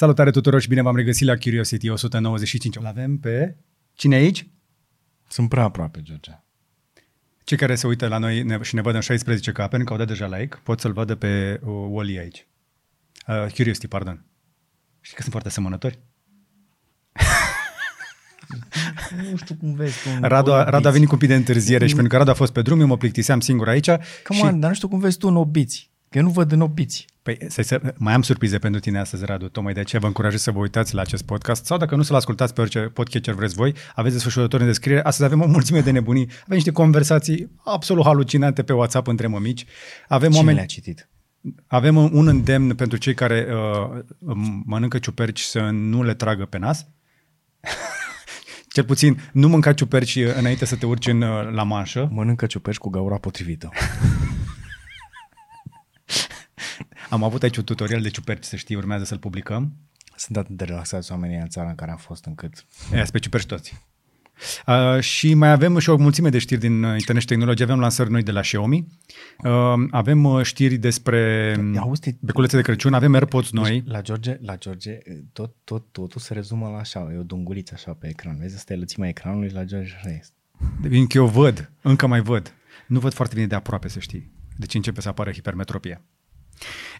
Salutare tuturor și bine v-am regăsit la Curiosity 195. Îl avem pe... Cine e aici? Sunt prea aproape, George. Cei care se uită la noi ne, și ne văd în 16 capeni, că au dat deja like, pot să-l vadă pe uh, Wally aici. Uh, Curiosity, pardon. Știi că sunt foarte asemănători? Nu știu cum vezi tu. în Radu, a, obiți. Radu a venit cu un pic de întârziere și pentru că Radu a fost pe drum, eu mă plictiseam singur aici. Come și, on, dar nu știu cum vezi tu în obiți. Că eu nu văd în obiți. Păi, să, să, mai am surprize pentru tine astăzi, Radu, tocmai de aceea vă încurajez să vă uitați la acest podcast sau dacă nu să-l ascultați pe orice podcatcher vreți voi, aveți desfășurători în descriere. Astăzi avem o mulțime de nebunii, avem niște conversații absolut halucinante pe WhatsApp între mămici. Avem Cine oameni, le-a citit? avem un îndemn pentru cei care uh, mănâncă ciuperci să nu le tragă pe nas. Cel puțin nu mânca ciuperci înainte să te urci în, uh, la manșă. Mănâncă ciuperci cu gaura potrivită. Am avut aici un tutorial de ciuperci, să știi, urmează să-l publicăm. Sunt atât de relaxați oamenii în țara în care am fost încât... E, pe ciuperci toți. Uh, și mai avem și o mulțime de știri din uh, internet și tehnologie. Avem lansări noi de la Xiaomi. Uh, avem uh, știri despre um, Auzi, beculețe de Crăciun. Avem AirPods noi. La George, la George tot, tot, totul se rezumă la așa, e o dunguliță așa pe ecran. Vezi, asta e lățimea ecranului, la George așa este. Încă eu văd, încă mai văd. Nu văd foarte bine de aproape, să știi. Deci începe să apară hipermetropie.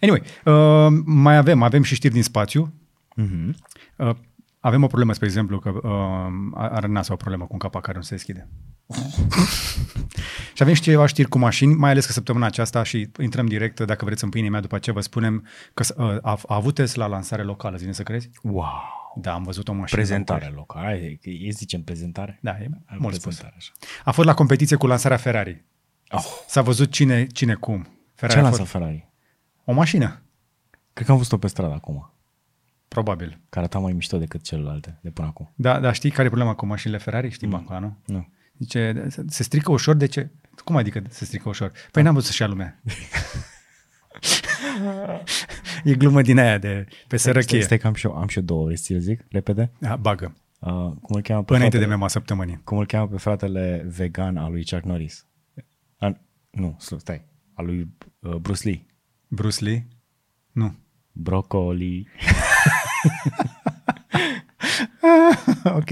Anyway, uh, mai avem, avem și știri din spațiu. Mm-hmm. Uh, avem o problemă, spre exemplu, că uh, are NASA o problemă cu un capac care nu se deschide. și avem și ceva știri cu mașini, mai ales că săptămâna aceasta și intrăm direct, dacă vreți, în pâinea mea, după ce vă spunem că uh, a, a avut Tesla lansare locală, zine să crezi? Wow! Da, am văzut o mașină. Prezentare locală. Hai, că e zicem prezentare? Da, e mult spus. prezentare, așa. A fost la competiție cu lansarea Ferrari. Oh, S-a văzut cine, cine cum. Ferrari ce a lansă fost Ferrari? O mașină, Cred că am văzut-o pe stradă acum, probabil. care arăta mai mișto decât celelalte de până acum. Da, dar știi care e problema cu mașinile Ferrari? Știi mm. bancul ăla, nu? Nu. Zice, se- se strică ușor, de ce? Cum adică se strică ușor? Păi n-am văzut să-și ia lumea. e glumă din aia de pe sărăchie. Stai, stai că am și eu, am și eu două, vrei să ți zic, repede? Da, bagă. Uh, cum îl cheamă pe Până înainte de fratele, mema săptămânii. Cum îl cheamă pe fratele vegan al lui Chuck Norris? A, nu, slu- stai, al lui uh, Bruce Lee. Bruce Lee? Nu. Broccoli. ok.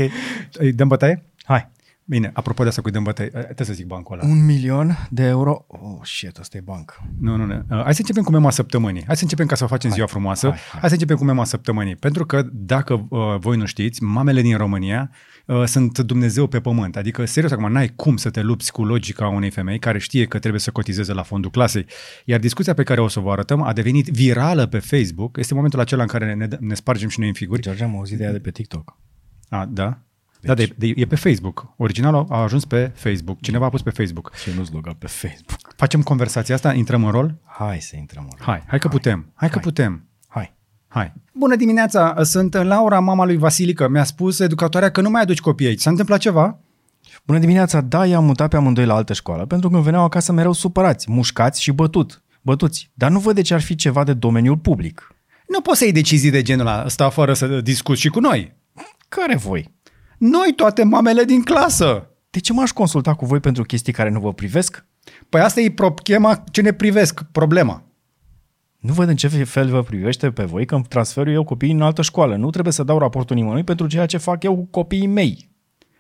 Îi dăm bătaie? Hai. Bine, apropo de asta cu îi dăm bătaie, eh, trebuie să zic bancul ăla. Un milion de euro. Oh, shit, asta e banc. Nu, nu, nu. Uh, Hai să începem cu mema săptămânii. Hai să începem ca să o facem ziua frumoasă. Hai, hai, hai. hai. hai să începem cu mema săptămânii. Pentru că, dacă uh, voi nu știți, mamele din România uh, sunt Dumnezeu pe pământ. Adică, serios, acum n-ai cum să te lupți cu logica unei femei care știe că trebuie să cotizeze la fondul clasei. Iar discuția pe care o să vă arătăm a devenit virală pe Facebook. Este momentul acela în care ne, ne spargem și noi în figuri. George, am auzit de ea de pe TikTok. A, da? Da, de, de, e pe Facebook. Originalul a ajuns pe Facebook. Cineva a pus pe Facebook. Și nu-ți loga pe Facebook. Facem conversația asta, intrăm în rol? Hai să intrăm în Hai, hai că putem. Hai că Hai. putem. Hai. Hai. Bună dimineața, sunt Laura, mama lui Vasilică. Mi-a spus educatoarea că nu mai aduci copii aici. S-a întâmplat ceva? Bună dimineața, da, i-am mutat pe amândoi la altă școală, pentru că când veneau acasă mereu supărați, mușcați și bătut, bătuți. Dar nu văd de ce ar fi ceva de domeniul public. Nu poți să iei decizii de genul ăsta fără să discuți și cu noi. Care voi? Noi toate mamele din clasă. De ce m-aș consulta cu voi pentru chestii care nu vă privesc? Păi asta e problema ce ne privesc, problema. Nu văd în ce fel vă privește pe voi când transferul eu copiii în altă școală. Nu trebuie să dau raportul nimănui pentru ceea ce fac eu cu copiii mei.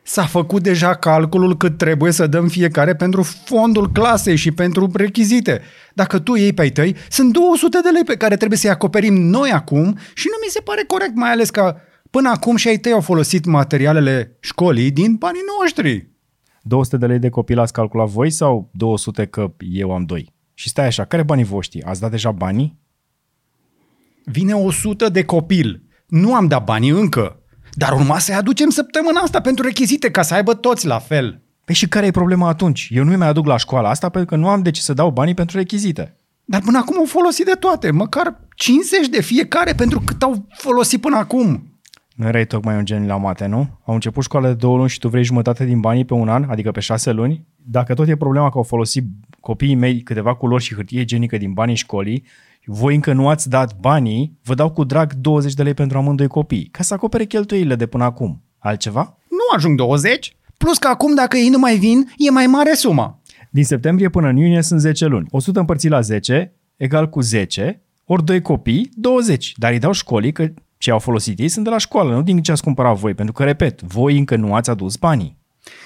S-a făcut deja calculul cât trebuie să dăm fiecare pentru fondul clasei și pentru rechizite. Dacă tu iei pe ai tăi, sunt 200 de lei pe care trebuie să-i acoperim noi acum și nu mi se pare corect, mai ales că până acum și ai tăi au folosit materialele școlii din banii noștri. 200 de lei de copil ați calculat voi sau 200 că eu am doi? Și stai așa, care banii voștri? Ați dat deja banii? Vine 100 de copil. Nu am dat banii încă. Dar urma să-i aducem săptămâna asta pentru rechizite ca să aibă toți la fel. Păi și care e problema atunci? Eu nu mi mai aduc la școala asta pentru că nu am de ce să dau banii pentru rechizite. Dar până acum au folosit de toate, măcar 50 de fiecare pentru cât au folosit până acum. Nu erai tocmai un geniu la mate, nu? Au început școala de două luni și tu vrei jumătate din banii pe un an, adică pe șase luni? Dacă tot e problema că au folosit copiii mei câteva culori și hârtie igienică din banii școlii, voi încă nu ați dat banii, vă dau cu drag 20 de lei pentru amândoi copii, ca să acopere cheltuielile de până acum. Altceva? Nu ajung 20, plus că acum dacă ei nu mai vin, e mai mare suma. Din septembrie până în iunie sunt 10 luni. 100 împărțit la 10 egal cu 10, ori 2 copii, 20. Dar îi dau școlii că ce au folosit ei sunt de la școală, nu din ce ați cumpărat voi, pentru că, repet, voi încă nu ați adus banii.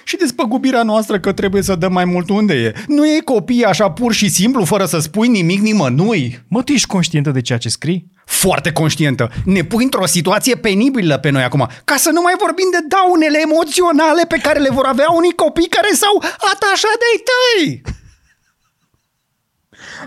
Și despăgubirea noastră că trebuie să dăm mai mult unde e. Nu e copii așa pur și simplu, fără să spui nimic nimănui. Mă, tu ești conștientă de ceea ce scrii? Foarte conștientă. Ne pui într-o situație penibilă pe noi acum, ca să nu mai vorbim de daunele emoționale pe care le vor avea unii copii care s-au atașat de-ai tăi.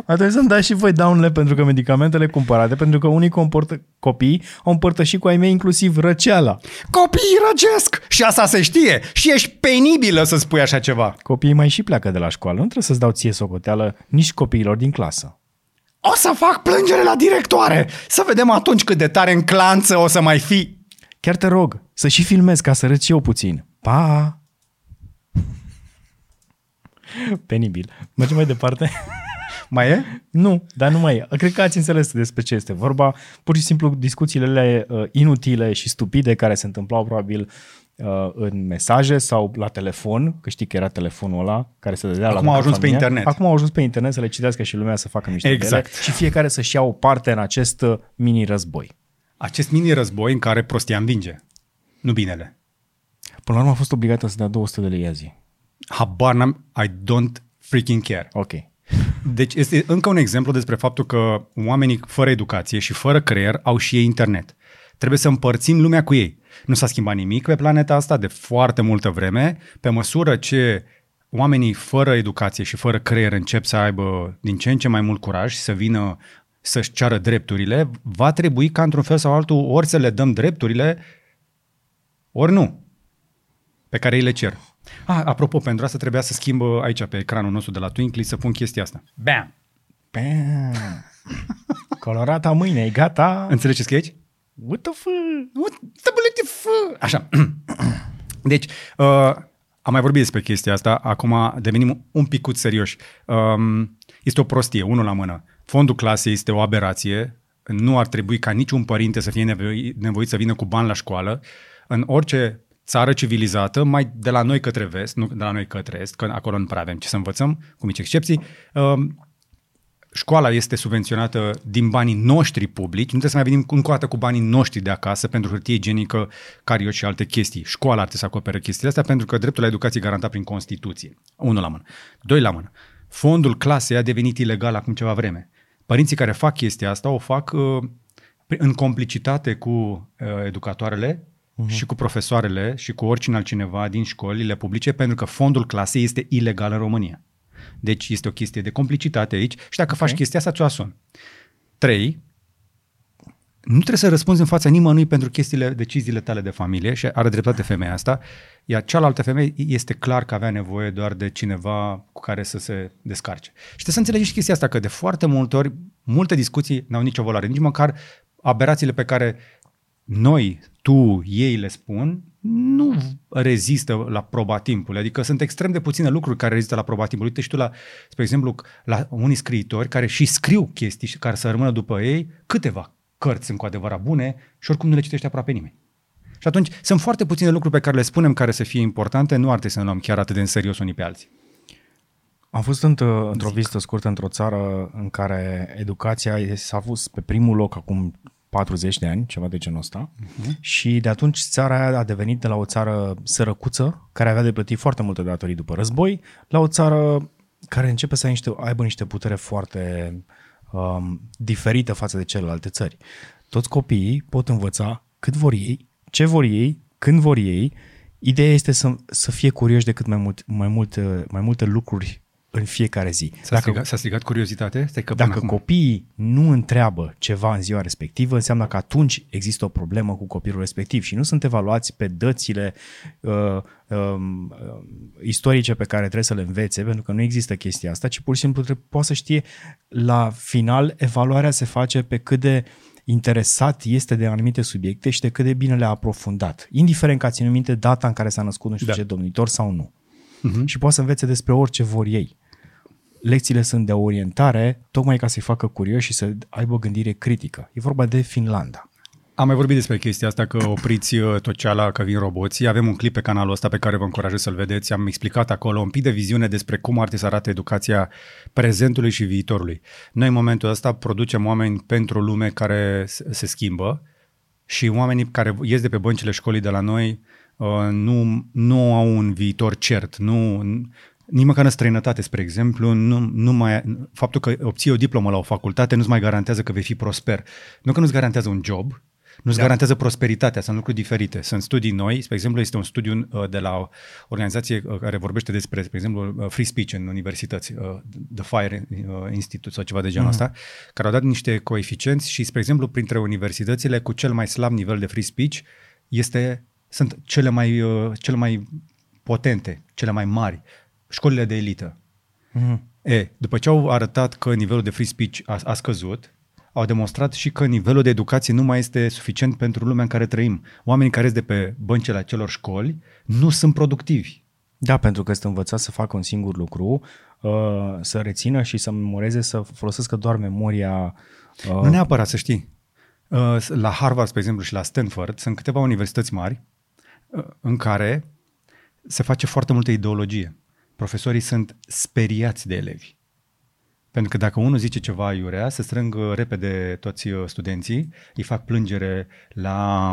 Atunci să-mi dați și voi daunele pentru că medicamentele cumpărate, pentru că unii comportă, copii au împărtășit cu ai mei inclusiv răceala. Copiii răgesc și asta se știe și ești penibilă să spui așa ceva. Copiii mai și pleacă de la școală, nu trebuie să-ți dau ție socoteală nici copiilor din clasă. O să fac plângere la directoare, să vedem atunci cât de tare în clanță o să mai fi. Chiar te rog, să și filmez ca să râd și eu puțin. Pa! Penibil. Mergem mai departe? Mai e? Nu, dar nu mai e. Cred că ați înțeles despre ce este vorba. Pur și simplu discuțiile uh, inutile și stupide care se întâmplau probabil uh, în mesaje sau la telefon, că știi că era telefonul ăla care se dădea Acum la au ajuns familia. pe internet. Acum au ajuns pe internet să le citească și lumea să facă mișto Exact. de ele și fiecare să-și ia o parte în acest uh, mini-război. Acest mini-război în care prostia învinge, nu binele. Până la urmă a fost obligată să dea 200 de lei azi. Habar n-am, I don't freaking care. Ok. Deci este încă un exemplu despre faptul că oamenii fără educație și fără creier au și ei internet. Trebuie să împărțim lumea cu ei. Nu s-a schimbat nimic pe planeta asta de foarte multă vreme. Pe măsură ce oamenii fără educație și fără creier încep să aibă din ce în ce mai mult curaj și să vină să-și ceară drepturile, va trebui ca într-un fel sau altul ori să le dăm drepturile, ori nu, pe care ei le cer. Ah, apropo, pentru asta trebuia să schimb aici pe ecranul nostru de la Twinkly să pun chestia asta. Bam! Bam. Colorata mâine, e gata. Înțelegi ce scrie aici? What the f- What the bullet f- Așa. Deci, uh, am mai vorbit despre chestia asta, acum devenim un picut serioși. Um, este o prostie, unul la mână. Fondul clasei este o aberație, nu ar trebui ca niciun părinte să fie nevoit, nevoit să vină cu bani la școală. În orice țară civilizată, mai de la noi către vest, nu de la noi către est, că acolo nu prea avem ce să învățăm, cu mici excepții, um, școala este subvenționată din banii noștri publici, nu trebuie să mai venim încă o dată cu banii noștri de acasă pentru hârtie igienică, carioci și alte chestii. Școala ar trebui să acopere chestiile astea pentru că dreptul la educație e garantat prin Constituție. Unul la mână. Doi la mână. Fondul clasei a devenit ilegal acum ceva vreme. Părinții care fac chestia asta o fac uh, în complicitate cu uh, educatoarele uh-huh. și cu profesoarele și cu oricine altcineva din școlile publice pentru că fondul clasei este ilegal în România. Deci este o chestie de complicitate aici și dacă okay. faci chestia asta, ți-o asumi. Trei, nu trebuie să răspunzi în fața nimănui pentru chestiile, deciziile tale de familie și are dreptate femeia asta, iar cealaltă femeie este clar că avea nevoie doar de cineva cu care să se descarce. Și trebuie să înțelegi și chestia asta, că de foarte multe ori, multe discuții n-au nicio valoare, nici măcar aberațiile pe care noi, tu, ei le spun, nu rezistă la proba timpului. Adică sunt extrem de puține lucruri care rezistă la proba timpului. Uite și tu, la, spre exemplu, la unii scriitori care și scriu chestii și care să rămână după ei, câteva cărți sunt cu adevărat bune și oricum nu le citește aproape nimeni. Și atunci sunt foarte puține lucruri pe care le spunem care să fie importante, nu ar trebui să ne luăm chiar atât de în serios unii pe alții. Am fost într- într-o vizită scurtă într-o țară în care educația s-a pus pe primul loc acum 40 de ani, ceva de genul ăsta, uh-huh. și de atunci țara aia a devenit de la o țară sărăcuță, care avea de plătit foarte multe datorii după război, la o țară care începe să niște, aibă niște putere foarte um, diferită față de celelalte țări. Toți copiii pot învăța cât vor ei, ce vor ei, când vor ei. Ideea este să, să fie curioși de cât mai, mult, mai, multe, mai multe lucruri în fiecare zi. S-a, dacă, strigat, s-a strigat curiozitatea? Stai că dacă acum. copiii nu întreabă ceva în ziua respectivă, înseamnă că atunci există o problemă cu copilul respectiv și nu sunt evaluați pe dățile uh, uh, istorice pe care trebuie să le învețe, pentru că nu există chestia asta, ci pur și simplu trebuie, poate să știe la final evaluarea se face pe cât de interesat este de anumite subiecte și de cât de bine le-a aprofundat, indiferent că a ținut minte data în care s-a născut nu știu da. ce domnitor sau nu. Uh-huh. Și poate să învețe despre orice vor ei lecțiile sunt de orientare, tocmai ca să-i facă curioși și să aibă o gândire critică. E vorba de Finlanda. Am mai vorbit despre chestia asta, că opriți toceala, că vin roboții. Avem un clip pe canalul ăsta pe care vă încurajez să-l vedeți. Am explicat acolo un pic de viziune despre cum ar trebui să arate educația prezentului și viitorului. Noi în momentul ăsta producem oameni pentru o lume care se schimbă, și oamenii care ies de pe băncile școlii de la noi uh, nu, nu au un viitor cert, nu, nici măcar în străinătate, spre exemplu, nu, nu mai, faptul că obții o diplomă la o facultate nu-ți mai garantează că vei fi prosper. Nu că nu-ți garantează un job, nu-ți da. garantează prosperitatea, sunt lucruri diferite. Sunt studii noi, spre exemplu, este un studiu uh, de la o organizație uh, care vorbește despre, spre exemplu, uh, free speech în universități, The Fire Institute sau ceva de genul mm-hmm. ăsta, care au dat niște coeficienți și, spre exemplu, printre universitățile cu cel mai slab nivel de free speech este, sunt cele mai, cele mai potente, cele mai mari, școlile de elită. Mm-hmm. E, după ce au arătat că nivelul de free speech a, a scăzut, au demonstrat și că nivelul de educație nu mai este suficient pentru lumea în care trăim. Oamenii care sunt de pe băncile acelor școli nu sunt productivi. Da, pentru că sunt învățați să facă un singur lucru, uh, să rețină și să memoreze, să folosească doar memoria. Uh, nu neapărat, să știi. Uh, la Harvard, spre exemplu, și la Stanford sunt câteva universități mari în care se face foarte multă ideologie. Profesorii sunt speriați de elevi. Pentru că dacă unul zice ceva iurea, se strâng repede toți uh, studenții, îi fac plângere la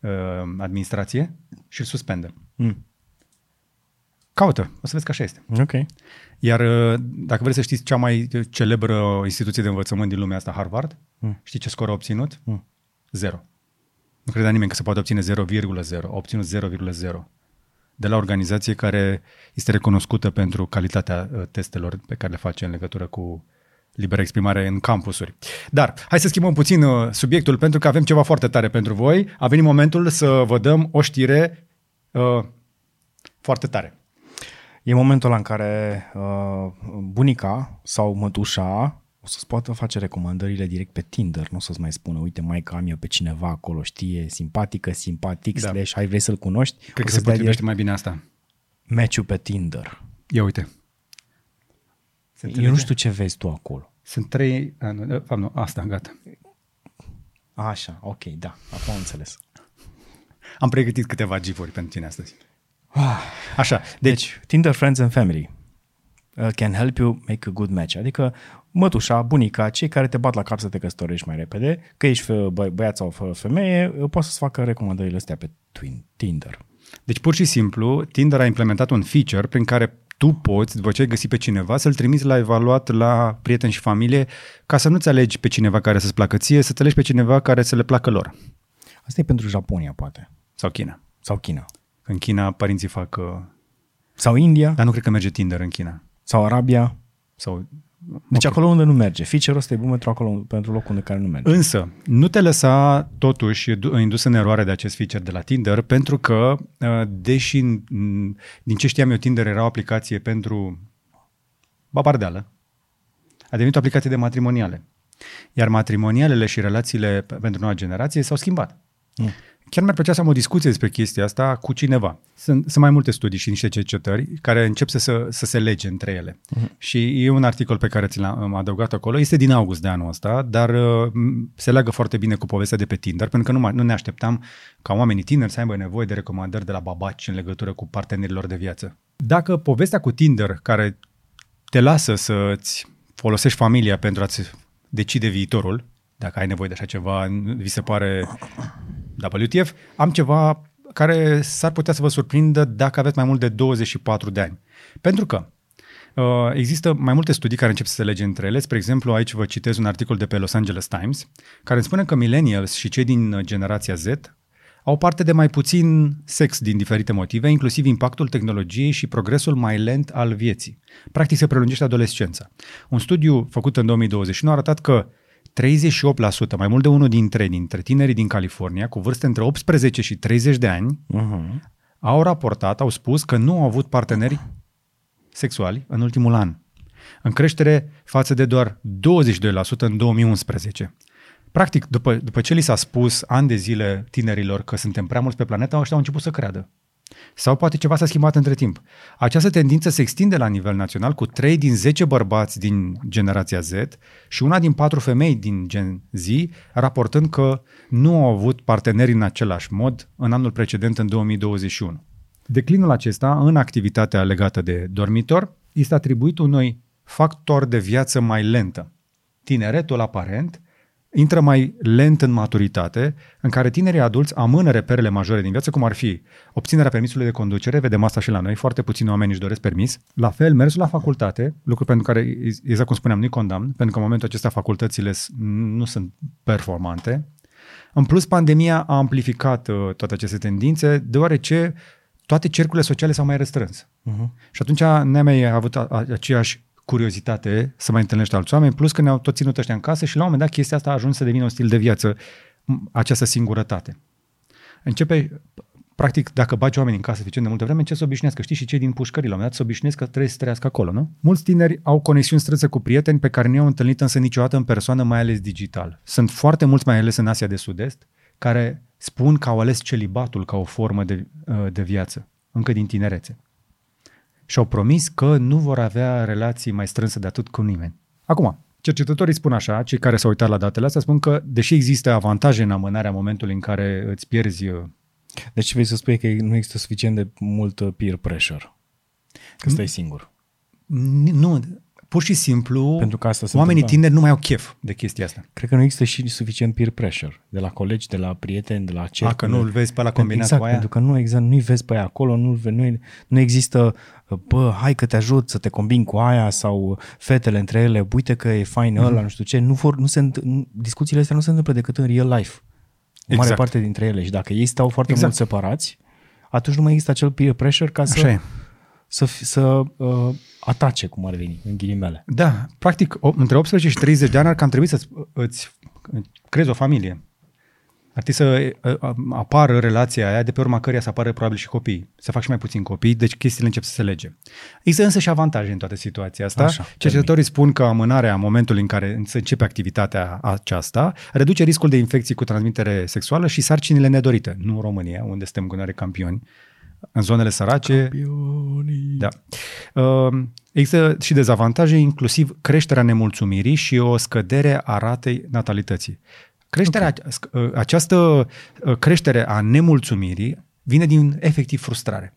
uh, administrație și îl suspendă. Mm. Caută, o să vezi că așa este. Ok. Iar uh, dacă vreți să știți cea mai celebră instituție de învățământ din lumea asta, Harvard, mm. știi ce scor a obținut? Mm. Zero. Nu credea nimeni că se poate obține 0,0. A obținut 0,0 de la organizație care este recunoscută pentru calitatea uh, testelor pe care le face în legătură cu liberă exprimare în campusuri. Dar hai să schimbăm puțin uh, subiectul pentru că avem ceva foarte tare pentru voi. A venit momentul să vă dăm o știre uh, foarte tare. E momentul în care uh, bunica sau mătușa o să-ți poată face recomandările direct pe Tinder, nu o să-ți mai spună, uite, mai că am eu pe cineva acolo, știe, simpatică, simpatic, da. slash, ai vrei să-l cunoști? Cred că se potrivește mai bine asta. Match-ul pe Tinder. Ia uite. Se eu nu știu ce vezi tu acolo. Sunt trei, a, nu, de fapt nu, asta, gata. Așa, ok, da, acum am înțeles. Am pregătit câteva gifuri pentru tine astăzi. Ah. Așa, deci, deci Tinder Friends and Family uh, can help you make a good match. Adică mătușa, bunica, cei care te bat la cap să te căsătorești mai repede, că ești bă- băiat sau femeie, poți să-ți facă recomandările astea pe Tinder. Deci pur și simplu, Tinder a implementat un feature prin care tu poți, după ce ai găsit pe cineva, să-l trimiți la evaluat la prieteni și familie, ca să nu-ți alegi pe cineva care să-ți placă ție, să-ți alegi pe cineva care să le placă lor. Asta e pentru Japonia, poate. Sau China. Sau China. În China părinții fac... Uh, sau India. Dar nu cred că merge Tinder în China. Sau Arabia. Sau deci okay. acolo unde nu merge. Feature-ul ăsta e bun pentru, acolo, pentru locul unde care nu merge. Însă, nu te lăsa totuși indus în eroare de acest feature de la Tinder, pentru că, uh, deși din ce știam eu, Tinder era o aplicație pentru babardeală, a devenit o aplicație de matrimoniale. Iar matrimonialele și relațiile pentru noua generație s-au schimbat. Mm. Chiar mi-ar plăcea să am o discuție despre chestia asta cu cineva. Sunt, sunt mai multe studii și niște cercetări care încep să, să, să se lege între ele. Uh-huh. Și e un articol pe care ți l-am adăugat acolo. Este din august de anul ăsta, dar uh, se leagă foarte bine cu povestea de pe Tinder, pentru că nu, nu ne așteptam ca oamenii tineri să aibă nevoie de recomandări de la babaci în legătură cu partenerilor de viață. Dacă povestea cu Tinder, care te lasă să-ți folosești familia pentru a-ți decide viitorul, dacă ai nevoie de așa ceva, vi se pare WTF, am ceva care s-ar putea să vă surprindă dacă aveți mai mult de 24 de ani. Pentru că uh, există mai multe studii care încep să se lege între ele. Spre exemplu, aici vă citez un articol de pe Los Angeles Times care îmi spune că millennials și cei din generația Z au parte de mai puțin sex din diferite motive, inclusiv impactul tehnologiei și progresul mai lent al vieții. Practic se prelungește adolescența. Un studiu făcut în 2021 a arătat că 38%, mai mult de unul dintre, dintre tinerii din California, cu vârste între 18 și 30 de ani, uh-huh. au raportat, au spus că nu au avut parteneri sexuali în ultimul an. În creștere față de doar 22% în 2011. Practic, după, după ce li s-a spus ani de zile tinerilor că suntem prea mulți pe planetă, ăștia au început să creadă. Sau poate ceva s-a schimbat între timp. Această tendință se extinde la nivel național cu 3 din 10 bărbați din generația Z și una din 4 femei din Gen Z raportând că nu au avut parteneri în același mod în anul precedent, în 2021. Declinul acesta în activitatea legată de dormitor este atribuit unui factor de viață mai lentă. Tineretul aparent intră mai lent în maturitate, în care tinerii adulți amână reperele majore din viață, cum ar fi obținerea permisului de conducere, vedem asta și la noi, foarte puțini oameni își doresc permis. La fel, mersul la facultate, lucru pentru care, exact cum spuneam, nu-i condamn, pentru că în momentul acesta facultățile nu sunt performante. În plus, pandemia a amplificat uh, toate aceste tendințe, deoarece toate cercurile sociale s-au mai restrâns. Uh-huh. Și atunci n-am mai avut aceeași curiozitate să mai întâlnești alți oameni, plus că ne-au tot ținut ăștia în casă și la un moment dat chestia asta a ajuns să devină un stil de viață, această singurătate. Începe, practic, dacă bagi oameni în casă suficient de multă vreme, ce să obișnuiască? Știi, și cei din pușcării, la un moment dat să obișnuiesc că trebuie să trăiască acolo, nu? Mulți tineri au conexiuni strânse cu prieteni pe care nu i-au întâlnit însă niciodată în persoană, mai ales digital. Sunt foarte mulți, mai ales în Asia de Sud-Est, care spun că au ales celibatul ca o formă de, uh, de viață, încă din tinerețe și au promis că nu vor avea relații mai strânse de atât cu nimeni. Acum, cercetătorii spun așa, cei care s-au uitat la datele astea spun că, deși există avantaje în amânarea momentului în care îți pierzi... Uh, deci vrei să spui că nu există suficient de mult uh, peer pressure, că stai singur. Nu, pur și simplu, Pentru că asta oamenii întâmplă. tineri nu mai au chef de chestia asta. Cred că nu există și suficient peer pressure de la colegi, de la prieteni, de la cercuri. A, că nu-l vezi pe la combinat exact, cu aia? pentru că nu, exact, nu-i vezi pe aia acolo, nu, nu, nu există, bă, hai că te ajut să te combini cu aia sau fetele între ele, uite că e fain mm-hmm. ăla, nu știu ce. Nu vor, nu se, discuțiile astea nu se întâmplă decât în real life. O exact. mare parte dintre ele. Și dacă ei stau foarte exact. mult separați, atunci nu mai există acel peer pressure ca să... Așa e să, să uh, atace, cum ar veni, în ghilimele. Da, practic, o, între 18 și 30 de ani ar cam trebui să îți crezi o familie. Ar trebui să apară relația aia de pe urma căreia să apară probabil și copii. Să fac și mai puțin copii, deci chestiile încep să se lege. Există însă și avantaje în toată situația asta. Așa, Cercetătorii spun că amânarea momentului în care se începe activitatea aceasta reduce riscul de infecții cu transmitere sexuală și sarcinile nedorite. Nu în România, unde suntem gunare campioni, în zonele sărace. Campionii. Da. Uh, există și dezavantaje, inclusiv creșterea nemulțumirii și o scădere a ratei natalității. Creșterea, okay. Uh, această uh, creștere a nemulțumirii vine din efectiv frustrare.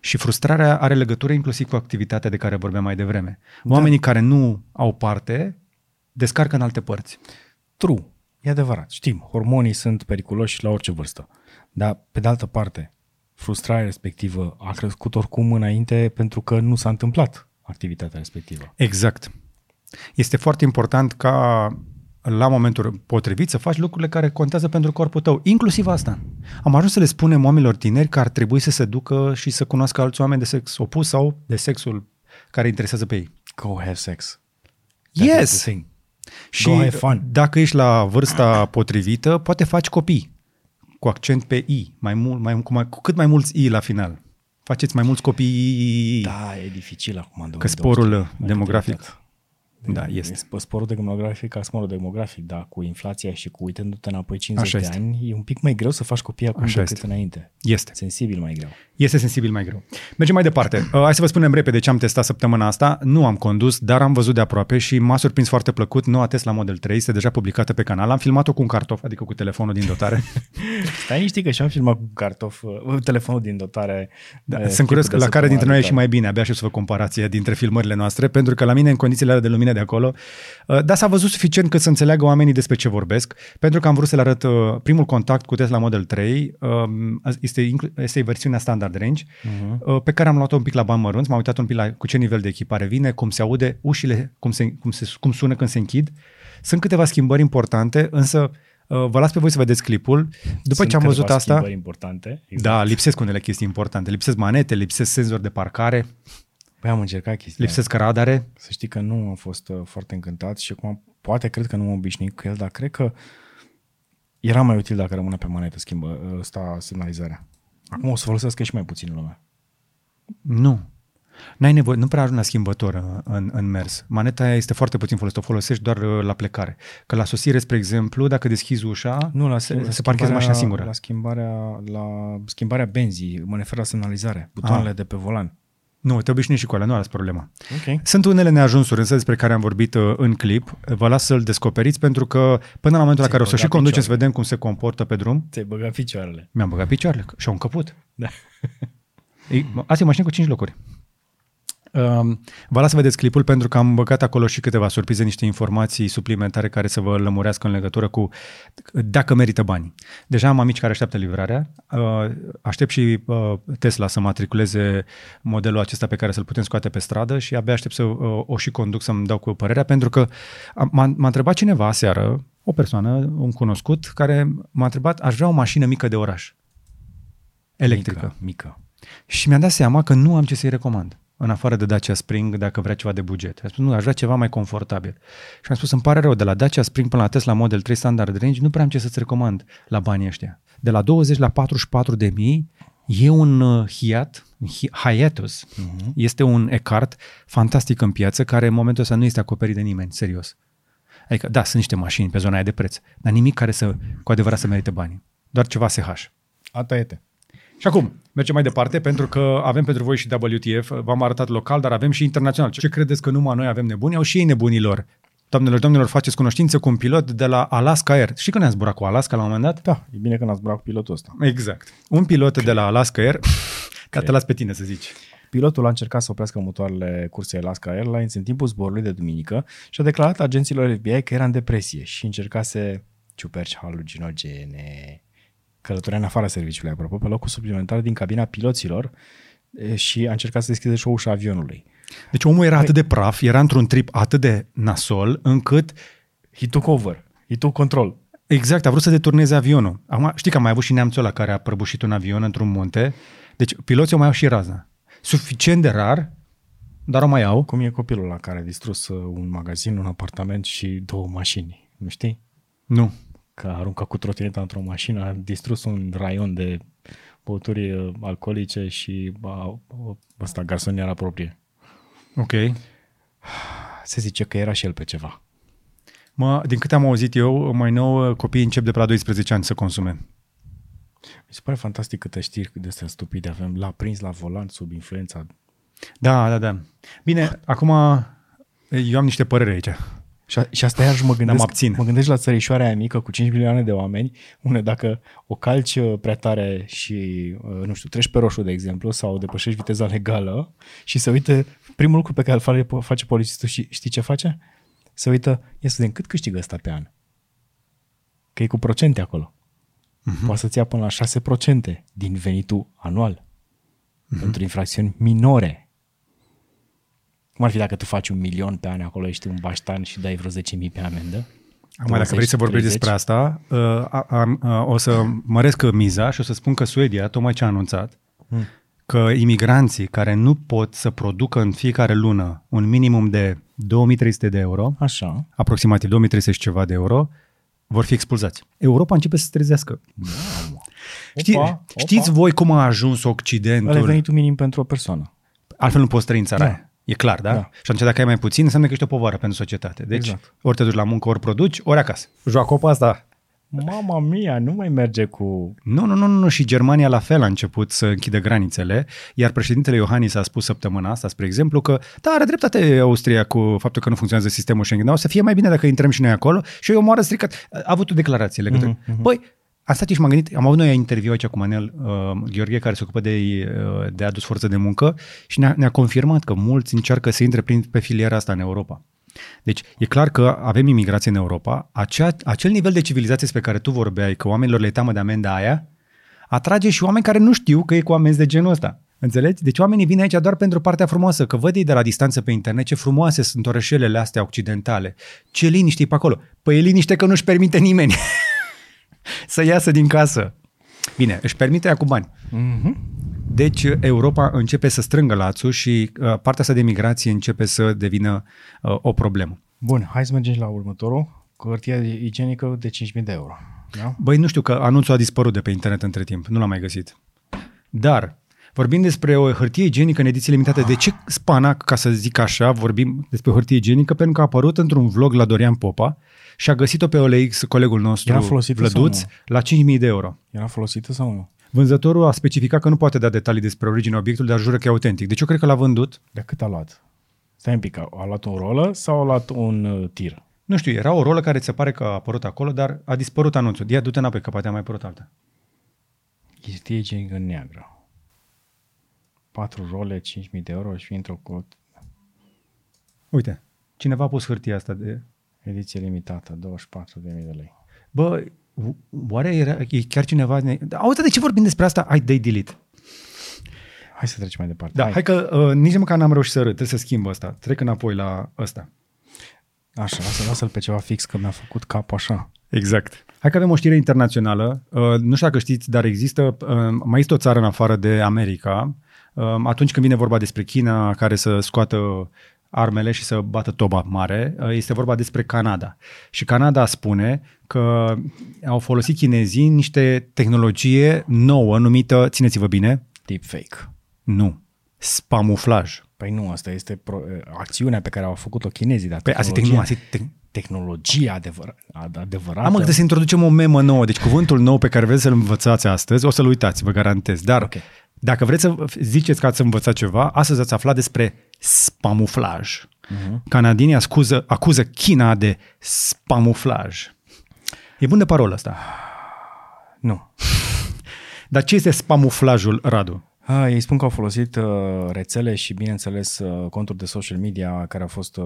Și frustrarea are legătură inclusiv cu activitatea de care vorbeam mai devreme. Da. Oamenii care nu au parte descarcă în alte părți. True. E adevărat. Știm, hormonii sunt periculoși la orice vârstă. Dar, pe de altă parte, frustrarea respectivă a crescut oricum înainte pentru că nu s-a întâmplat activitatea respectivă. Exact. Este foarte important ca la momentul potrivit să faci lucrurile care contează pentru corpul tău, inclusiv asta. Am ajuns să le spunem oamenilor tineri că ar trebui să se ducă și să cunoască alți oameni de sex opus sau de sexul care interesează pe ei. Go have sex. That yes! Și Go have fun. dacă ești la vârsta potrivită, poate faci copii cu accent pe I, mai mult, mai, cu, mai, cu cât mai mulți I la final. Faceți mai mulți copii. Da, e dificil acum. Că sporul demografic. Da, este. Sporul demografic ca sporul demografic, da, cu inflația și cu uitându-te înapoi 50 Așa de este. ani, e un pic mai greu să faci copii acum Așa decât este. înainte. Este. Sensibil mai greu. Este sensibil mai greu. Mergem mai departe. Uh, hai să vă spunem repede ce am testat săptămâna asta. Nu am condus, dar am văzut de aproape și m-a surprins foarte plăcut. Noua Tesla Model 3 este deja publicată pe canal. Am filmat-o cu un cartof, adică cu telefonul din dotare. Stai niște că și-am filmat cu cartof, uh, telefonul din dotare. Da, uh, sunt curios la care dintre noi e și mai bine. Abia și să vă comparație dintre filmările noastre, pentru că la mine în condițiile de lumină de acolo Uh, dar s-a văzut suficient cât să înțeleagă oamenii despre ce vorbesc, pentru că am vrut să le arăt uh, primul contact cu Tesla Model 3, um, este, este versiunea standard range, uh-huh. pe care am luat-o un pic la bani mărunți, m-am uitat un pic la cu ce nivel de echipare vine, cum se aude, ușile, cum, se, cum, se, cum sună când se închid. Sunt câteva schimbări importante, însă uh, Vă las pe voi să vedeți clipul. După Sunt ce am văzut asta... importante. Exact. Da, lipsesc unele chestii importante. Lipsesc manete, lipsesc senzori de parcare. Păi am încercat chestia Lipsesc radare? Să știi că nu am fost uh, foarte încântat și acum poate cred că nu m-am obișnuit cu el, dar cred că era mai util dacă rămâne pe manetă schimbă ăsta semnalizarea. Acum o să folosesc și mai puțin lumea. Nu. N-ai nevoie, nu prea ajungi la schimbător uh, în, în mers. Maneta aia este foarte puțin folosită, o folosești doar uh, la plecare. Că la sosire, spre exemplu, dacă deschizi ușa, nu, la, se, la se parchează mașina singură. La schimbarea, la schimbarea benzii, mă refer la semnalizare, butoanele ah. de pe volan. Nu, te obișnuiești și cu alea, nu alți problema. Okay. Sunt unele neajunsuri însă despre care am vorbit uh, în clip. Vă las să-l descoperiți pentru că până la momentul la care o să și conducem să vedem cum se comportă pe drum. Ți-ai băgat picioarele. Mi-am băgat picioarele și au încăput. Da. Asta e mașină cu 5 locuri. Um, vă las să vedeți clipul pentru că am băgat acolo și câteva surprize, niște informații suplimentare care să vă lămurească în legătură cu dacă merită bani. Deja am amici care așteaptă livrarea, uh, aștept și uh, Tesla să matriculeze modelul acesta pe care să-l putem scoate pe stradă și abia aștept să uh, o și conduc să-mi dau cu părerea pentru că m-a, m-a întrebat cineva seară, o persoană, un cunoscut, care m-a întrebat, aș vrea o mașină mică de oraș, electrică. Mică, mică. Și mi-am dat seama că nu am ce să-i recomand în afară de Dacia Spring, dacă vrea ceva de buget. A spus, nu, aș vrea ceva mai confortabil. Și am spus, îmi pare rău, de la Dacia Spring până la Tesla Model 3 Standard Range, nu prea am ce să-ți recomand la banii ăștia. De la 20 la 44 de mii, e un uh, Hiat, Hiatus, uh-huh. este un Ecart fantastic în piață, care în momentul ăsta nu este acoperit de nimeni, serios. Adică, da, sunt niște mașini pe zona aia de preț, dar nimic care să, cu adevărat să merite banii. Doar ceva SH. Ata Și acum, mergem mai departe, pentru că avem pentru voi și WTF, v-am arătat local, dar avem și internațional. Ce credeți că numai noi avem nebuni? Au și ei nebunilor. Doamnelor, domnilor, faceți cunoștință cu un pilot de la Alaska Air. Și când ne-a zburat cu Alaska la un moment dat? Da, e bine că n-a zburat cu pilotul ăsta. Exact. Un pilot Cred. de la Alaska Air, ca te las pe tine să zici. Pilotul a încercat să oprească motoarele cursei Alaska Airlines în timpul zborului de duminică și a declarat agenților FBI că era în depresie și încercase ciuperci halucinogene călătorea în afara serviciului, apropo, pe locul suplimentar din cabina piloților și a încercat să deschide și o ușa avionului. Deci omul era atât de praf, era într-un trip atât de nasol, încât... He took over, he took control. Exact, a vrut să deturneze avionul. Acum, știi că am mai avut și neamțul ăla care a prăbușit un avion într-un munte. Deci piloții o mai au și razna. Suficient de rar, dar o mai au. Cum e copilul la care a distrus uh, un magazin, un apartament și două mașini, nu știi? Nu că a aruncat cu trotineta într-o mașină, a distrus un raion de băuturi uh, alcoolice și a, asta, garsoniera proprie. Ok. Se zice că era și el pe ceva. Mă, din câte am auzit eu, mai nou uh, copiii încep de pe la 12 ani să consume. Mi se pare fantastic câte știri de astea stupide avem. L-a prins la volan sub influența. Da, da, da. Bine, acum eu am niște păreri aici. Și, a, și asta iarăși mă gândesc, abțin. mă gândesc la țărișoarea aia mică cu 5 milioane de oameni, unde dacă o calci uh, prea tare și, uh, nu știu, treci pe roșu, de exemplu, sau depășești viteza legală și se uită, primul lucru pe care îl face, face polițistul și știi ce face? Se uită, ia să vedem cât câștigă ăsta pe an. Că e cu procente acolo. Uh-huh. Poate să-ți ia până la 6% din venitul anual. Uh-huh. Pentru infracțiuni minore cum ar fi dacă tu faci un milion pe an acolo, ești un baștan și dai vreo 10.000 pe amendă? Acum, dacă vrei să vorbești despre asta, uh, o să măresc miza și o să spun că Suedia, tocmai ce a anunțat, hmm. că imigranții care nu pot să producă în fiecare lună un minimum de 2300 de euro, Așa. aproximativ 2300 și ceva de euro, vor fi expulzați. Europa începe să se trezească. Wow. Știi, opa, știți opa. voi cum a ajuns Occidentul? Ăla venitul minim pentru o persoană. Altfel nu poți trăi în țara da. Aia. E clar, da? da? Și atunci dacă ai mai puțin, înseamnă că ești o povară pentru societate. Deci exact. ori te duci la muncă, ori produci, ori acasă. Joacă pe asta. Mama mia, nu mai merge cu... Nu, nu, nu, nu, și Germania la fel a început să închide granițele, iar președintele Iohannis a spus săptămâna asta, spre exemplu, că da, are dreptate Austria cu faptul că nu funcționează sistemul Schengen, dar o să fie mai bine dacă intrăm și noi acolo și eu omoară stricat. A avut o declarație legătură. Mm-hmm. Păi, am stat și m-am gândit, am avut noi interviu aici cu Manel uh, Gheorghe, care se ocupă de, uh, de adus forță de muncă și ne-a, ne-a confirmat că mulți încearcă să intre prin, pe filiera asta în Europa. Deci e clar că avem imigrație în Europa, acea, acel nivel de civilizație despre care tu vorbeai, că oamenilor le teamă de amenda aia, atrage și oameni care nu știu că e cu amenzi de genul ăsta. Înțelegi? Deci oamenii vin aici doar pentru partea frumoasă, că văd ei de la distanță pe internet ce frumoase sunt orășelele astea occidentale. Ce liniște e pe acolo. Păi e liniște că nu-și permite nimeni. să iasă din casă. Bine, își permite cu bani. Mm-hmm. Deci Europa începe să strângă lațul și uh, partea asta de migrație începe să devină uh, o problemă. Bun, hai să mergem la următorul. Hârtia igienică de 5.000 de euro. Da? Băi, nu știu că anunțul a dispărut de pe internet între timp. Nu l-am mai găsit. Dar, vorbim despre o hârtie igienică în ediție limitată. De ce spanac, ca să zic așa, vorbim despre hârtie igienică? Pentru că a apărut într-un vlog la Dorian Popa, și a găsit-o pe OLX, colegul nostru, Era folosită Vlăduț, la 5.000 de euro. Era folosită sau nu? Vânzătorul a specificat că nu poate da detalii despre originea obiectului, dar jură că e autentic. Deci eu cred că l-a vândut. De cât a luat? Stai un pic, a luat o rolă sau a luat un uh, tir? Nu știu, era o rolă care ți se pare că a apărut acolo, dar a dispărut anunțul. Ia, du-te înapoi, că poate a mai apărut alta. Este igienică neagră. 4 role, 5.000 de euro și intră cu Uite, cineva a pus hârtia asta de... ediție limitată, 24.000 de lei. Bă, oare era, e chiar cineva... Ne... Auzi, de ce vorbim despre asta? Hai, dai delete. Hai să trecem mai departe. Da, hai, hai că uh, nici măcar n-am reușit să râd, trebuie să schimb asta. Trec înapoi la ăsta. Așa, lasă, lasă-l pe ceva fix, că mi-a făcut capul așa. Exact. Hai că avem o știre internațională. Uh, nu știu dacă știți, dar există, uh, mai este o țară în afară de America, uh, atunci când vine vorba despre China care să scoată armele și să bată toba mare, uh, este vorba despre Canada. Și Canada spune că au folosit chinezii niște tehnologie nouă numită, țineți-vă bine, Deepfake. nu, spamuflaj. Păi nu, asta este pro, acțiunea pe care au făcut-o chinezii, dar Păi asta e tehnologia, tehnologie, asta e te- tehnologia adevăr, ad- adevărată. Am să introducem o memă nouă, deci cuvântul nou pe care vreți să-l învățați astăzi, o să-l uitați, vă garantez. Dar Ok. Dacă vreți să ziceți că ați învățat ceva, astăzi ați aflat despre spamuflaj. Uh-huh. Canadienii acuză, acuză China de spamuflaj. E bun de parolă asta. Nu. Dar ce este spamuflajul, Radu? A, ei spun că au folosit uh, rețele și, bineînțeles, uh, conturi de social media care au fost uh,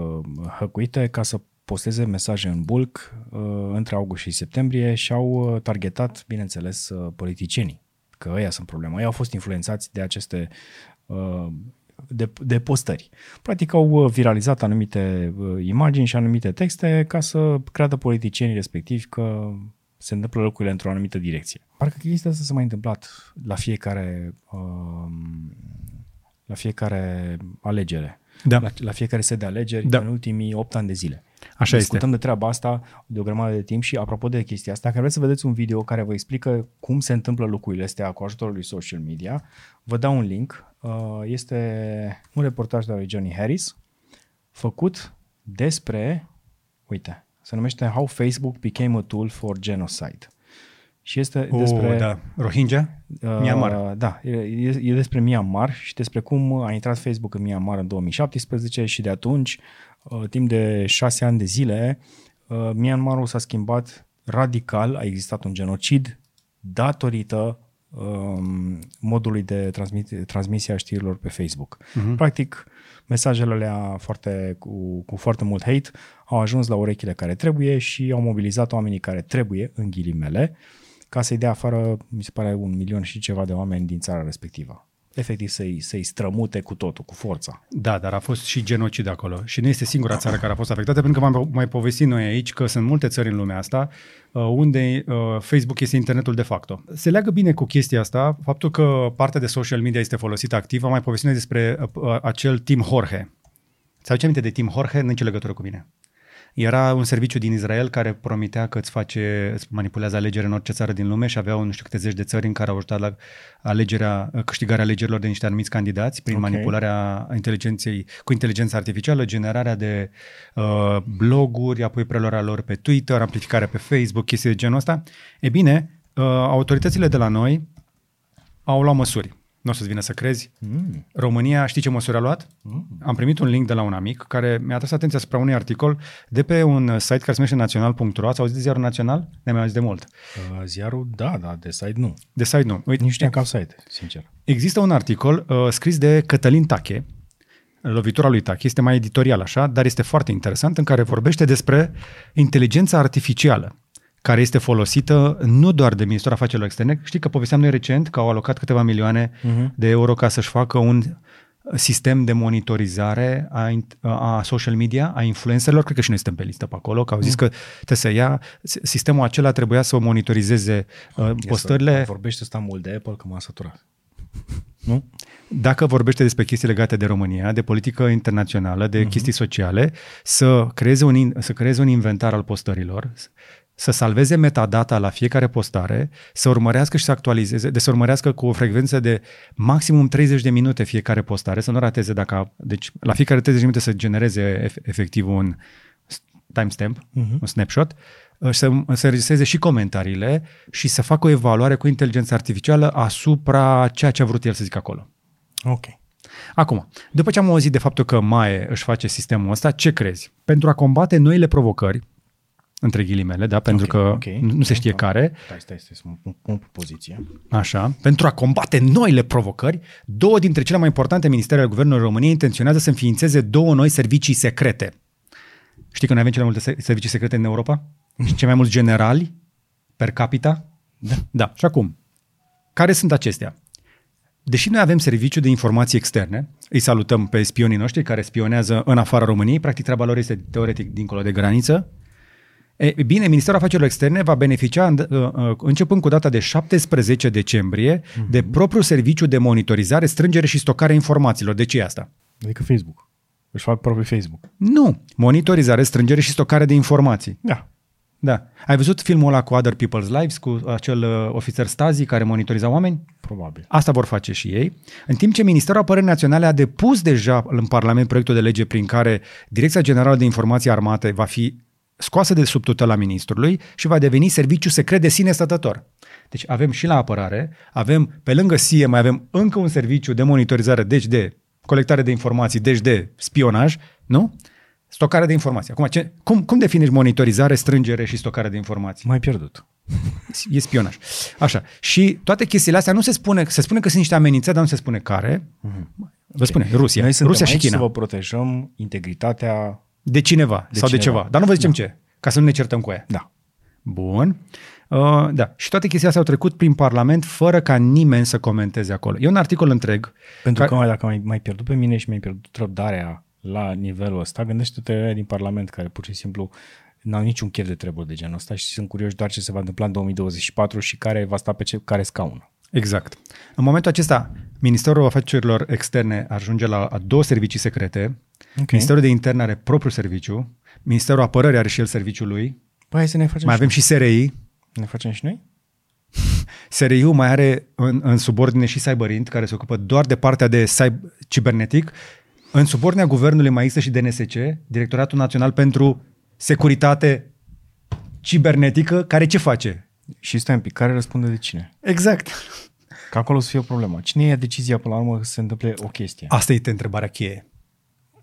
hăcuite ca să posteze mesaje în bulk uh, între august și septembrie și au uh, targetat, bineînțeles, uh, politicienii. Că ăia sunt problema. Ei au fost influențați de aceste uh, de, de postări. Practic au uh, viralizat anumite uh, imagini și anumite texte ca să creadă politicienii respectivi că se întâmplă lucrurile într-o anumită direcție. Parcă chestia asta s-a mai întâmplat la fiecare um, la fiecare alegere. Da. La, la fiecare set de alegeri Da. în ultimii 8 ani de zile. Așa Discutăm de treaba asta de o grămadă de timp și apropo de chestia asta, dacă vreți să vedeți un video care vă explică cum se întâmplă lucrurile astea cu ajutorul lui social media, vă dau un link. Uh, Este un reportaj de la lui Johnny Harris făcut despre, uite, se numește How Facebook Became a Tool for Genocide. Și este Oh, despre... da. Rohingya? Uh, Myanmar. Da, e, e e despre Myanmar și despre cum a intrat Facebook în Myanmar în 2017 și de atunci, uh, timp de șase ani de zile, uh, Myanmarul s-a schimbat radical, a existat un genocid datorită um, modului de transmit, transmisie a știrilor pe Facebook. Uh-huh. Practic, mesajele alea foarte, cu, cu foarte mult hate au ajuns la urechile care trebuie și au mobilizat oamenii care trebuie, în ghilimele, ca să-i dea afară, mi se pare, un milion și ceva de oameni din țara respectivă. Efectiv să-i, să-i strămute cu totul, cu forța. Da, dar a fost și genocid acolo. Și nu este singura țară care a fost afectată, pentru că v-am mai povestit noi aici că sunt multe țări în lumea asta uh, unde uh, Facebook este internetul de facto. Se leagă bine cu chestia asta faptul că partea de social media este folosită activ. Am mai povestit noi despre uh, uh, acel Tim Jorge. Ți aduce aminte de Tim Jorge? Nu nicio legătură cu mine. Era un serviciu din Israel care promitea că îți face, îți manipulează alegeri în orice țară din lume și aveau nu știu câte zeci de țări în care au ajutat la alegerea, câștigarea alegerilor de niște anumiți candidați prin Ok. okay. manipularea inteligenței, cu inteligența artificială, generarea de uh, bloguri, apoi preluarea lor pe Twitter, amplificarea pe Facebook, chestii de genul ăsta. E bine, uh, autoritățile de la noi au luat măsuri. Nu o să-ți vină să crezi. Mm. România, știi ce măsuri a luat? Am primit un link de la un amic care mi-a atras atenția asupra unui articol de pe un site care se numește național.ro. Ați auzit de ziarul național? Ne-am mai auzit de mult. Uh, ziarul, da, da, de site nu. De site nu. Uite, Nici știam că au site, sincer. Există un articol uh, scris de Cătălin Tache, lovitura lui Tache, este mai editorial așa, dar este foarte interesant, în care vorbește despre inteligența artificială care este folosită nu doar de Ministerul Afacerilor Externe. Știi că povesteam noi recent că au alocat câteva milioane uh-huh. de euro ca să-și facă un sistem de monitorizare a, int- a social media, a influencerilor, cred că și noi suntem pe listă pe acolo, că au zis că trebuie să ia, sistemul acela trebuia să monitorizeze uh, postările. Să vorbește ăsta mult de Apple, că m-a săturat. Nu? dacă vorbește despre chestii legate de România, de politică internațională, de uh-huh. chestii sociale, să creeze, un, in- să creeze un inventar al postărilor, să salveze metadata la fiecare postare, să urmărească și să actualizeze, de să urmărească cu o frecvență de maximum 30 de minute fiecare postare, să nu rateze dacă, deci la fiecare 30 de minute să genereze ef- efectiv un timestamp, uh-huh. un snapshot, uh, să, să registreze și comentariile și să facă o evaluare cu inteligența artificială asupra ceea ce a vrut el să zică acolo. Ok. Acum, după ce am auzit de faptul că MAE își face sistemul ăsta, ce crezi? Pentru a combate noile provocări, între ghilimele, da? pentru Ok, că ok, nu nu se ok, știe da. care, Stai, stai, stai, să mă pun- pun pe poziție. Așa, pentru a combate noile provocări, două dintre cele mai importante ministere ale Guvernului României intenționează să înființeze două noi servicii secrete. Știi că noi avem cele mai multe se- servicii secrete în Europa? Și cei mai mulți generali per capita? Da. Da. Și acum, care sunt acestea? Deși noi avem serviciu de informații externe, îi salutăm pe spionii noștri care spionează în afara României, practic treaba lor este teoretic dincolo de graniță, E, bine, Ministerul Afacerilor Externe va beneficia în- uh, uh, începând cu data de 17 decembrie Mhm. de propriul serviciu de monitorizare, strângere și stocare a informațiilor. De ce e asta? Adică Facebook. Își fac propriul Facebook. Nu. Monitorizare, strângere și stocare de informații. Da. Da. Ai văzut filmul ăla cu Other People's Lives, cu acel uh, ofițer Stasi care monitoriza oameni? Probabil. Asta vor face și ei. În timp ce Ministerul Apărării Naționale a depus deja în Parlament proiectul de lege prin care Direcția Generală de Informații Armate va fi scoasă de sub tutela ministrului și va deveni serviciu secret de sine stătător. Deci avem și la apărare, avem pe lângă SIE mai avem încă un serviciu de monitorizare, deci de colectare de informații, deci de spionaj, nu? Stocare de informații. Acum, ce, cum, cum definești monitorizare, strângere și stocare de informații? Mai pierdut. E spionaj. Așa. Și toate chestiile astea nu se spune, se spune că sunt niște amenințări, dar nu se spune care. Vă spune, Rusia. Noi suntem Rusia și aici China. să vă protejăm integritatea. De cineva De sau de cineva. ceva. Dar nu vă zicem ce, ca să nu ne certăm cu ea. Da. Bun. Uh, da. Și toate chestiile astea au trecut prin Parlament fără ca nimeni să comenteze acolo. E un articol întreg. Pentru Ca- că mai, dacă mai, mai pierdut pe mine și mi-ai pierdut răbdarea la nivelul ăsta, gândește-te aia din Parlament care pur și simplu n-au niciun chef de treburi de genul ăsta și sunt curioși doar ce se va întâmpla în 2024 și care va sta pe ce, care scaun. Exact. În momentul acesta, Ministerul Afacerilor Externe ajunge la a două servicii secrete. Ok. Ministerul de Interne are propriul serviciu. Ministerul Apărării are și el serviciul lui. Păi hai să ne facem Mai și avem și SRI. noi. Ne facem și noi? SRI-ul mai are în, în subordine și Cyberint, care se ocupă doar de partea de cyber, cibernetic. În subordinea guvernului mai există și DNSC, Directoratul Național pentru Securitate Cibernetică, care ce face? Și stai un pic, care răspunde de cine? Exact. Că acolo să fie o problemă. Cine ia decizia până la urmă să se întâmple o chestie? Asta este întrebarea cheie.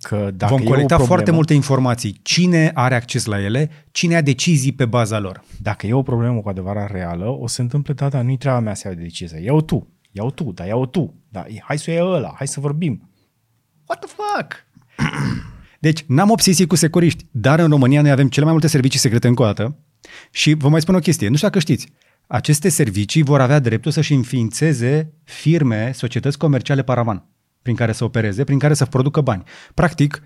Că dacă Vom e o colecta problemă, foarte multe informații. Cine are acces la ele? Cine ia decizii pe baza lor? Dacă e o problemă cu adevărat reală, o să se întâmple, da, da, nu-i treaba mea să iau decizia. Iau tu, iau tu, da, iau tu. Da, hai să o iau ăla, hai să vorbim. What the fuck? Deci, n-am obsesie cu securiști, dar în România noi avem cele mai multe servicii secrete încă o dată și vă mai spun o chestie, nu știu dacă știți, aceste servicii vor avea dreptul să-și înființeze firme, societăți comerciale paravan, prin care să opereze, prin care să producă bani. Practic,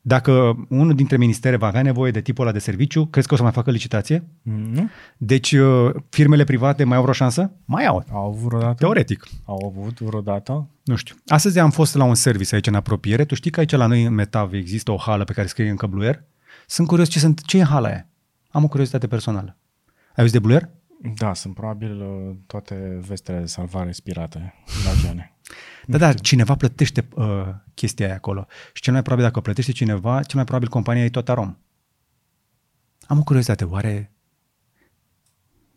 dacă unul dintre ministere va avea nevoie de tipul ăla de serviciu, crezi că o să mai facă licitație? Nu? Deci, uh, firmele private mai au vreo șansă? Mai au. Au avut vreodată? Teoretic. Au avut vreodată? Nu știu. Astăzi am fost la un service aici în apropiere. Tu știi că aici la noi în Metav există o hală pe care scrie încă Bluer? Sunt curios ce, sunt, ce e hala aia. Am o curiozitate personală. Ai auzit de Bluer? Da, sunt probabil uh, toate vestele de salvare spirate la geane. Da, da, cineva plătește uh, chestia aia acolo. Și cel mai probabil, dacă plătește cineva, cel mai probabil compania e tot arom. Am o curiozitate, oare...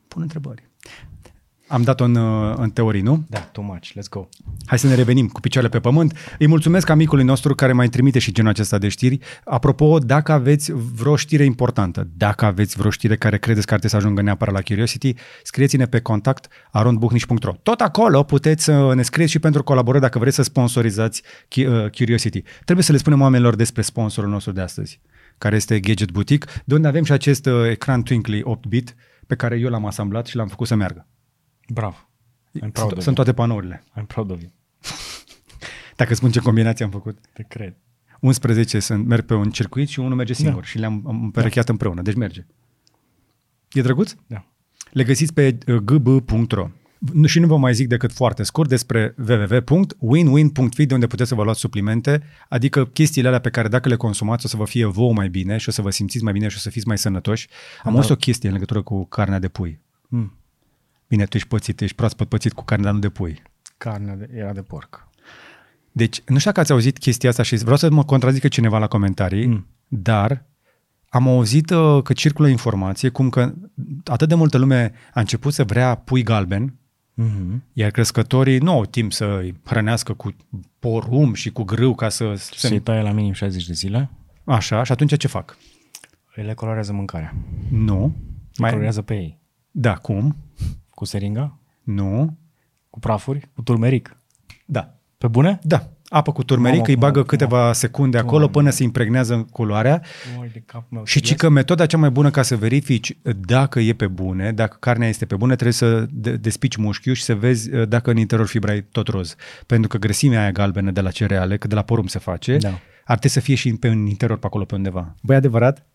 Pun întrebări. Am dat-o în, uh, în teorii, nu? Da, too much, let's go. Hai să ne revenim cu picioarele pe pământ. Îi mulțumesc amicului nostru care mai trimite și genul acesta de știri. Apropo, dacă aveți vreo știre importantă, dacă aveți vreo știre care credeți că ar trebui să ajungă neapărat la Curiosity, scrieți-ne pe contact arondbuhnici.ro. Tot acolo puteți să ne scrieți și pentru colaborări dacă vreți să sponsorizați Cu- uh, Curiosity. Trebuie să le spunem oamenilor despre sponsorul nostru de astăzi, care este Gadget Boutique, de unde avem și acest uh, ecran Twinkly 8-bit pe care eu l-am asamblat și l-am făcut să meargă. Bravo. I'm proud Sunt, of sunt toate panourile. you. I'm proud of you. Dacă spun ce combinație am făcut. Te cred. 11 sunt, merg pe un circuit și unul merge singur Da. și le-am am împerecheat împreună, deci merge. E drăguț? Da. Le găsiți pe uh, gb.ro. Nu, și nu vă mai zic decât foarte scurt despre www.winwin.fi de unde puteți să vă luați suplimente, adică chestiile alea pe care dacă le consumați o să vă fie vouă mai bine și o să vă simțiți mai bine și o să fiți mai sănătoși. Am auzit o chestie în legătură cu carnea de pui. Mm. Bine, tu ești pățit, ești proaspăt pățit cu carne, dar nu de pui. Carnea de, era de porc. Deci, nu știu dacă ați auzit chestia asta și vreau să mă contrazică cineva la comentarii, mm. Mm. dar am auzit uh, că circulă informație cum că atât de multă lume a început să vrea pui galben, Mm-hmm. iar crescătorii nu au timp să îi hrănească cu porum și cu grâu ca să... Se taie la minim 60 de zile. Așa, și atunci ce fac? Le colorează mâncarea. Nu. Mai... Mai, Colorează pe ei. da, cum? Cu seringa? Nu. Cu prafuri? Cu turmeric? Da. Pe bune? Da. Apă cu turmeric, Mamă, îi cum- bagă cum- câteva secunde acolo Doamne. până se impregnează în culoarea Oi, de capul meu. și ci că metoda cea mai bună ca să verifici dacă e pe bune, dacă carnea este pe bune, trebuie să de- despici mușchiul și să vezi uh, dacă în interior fibra e tot roz. Pentru că grăsimea aia galbenă de la cereale, că de la porumb se face, Da. ar trebui să fie și pe în interior pe acolo pe undeva. Băi, adevărat?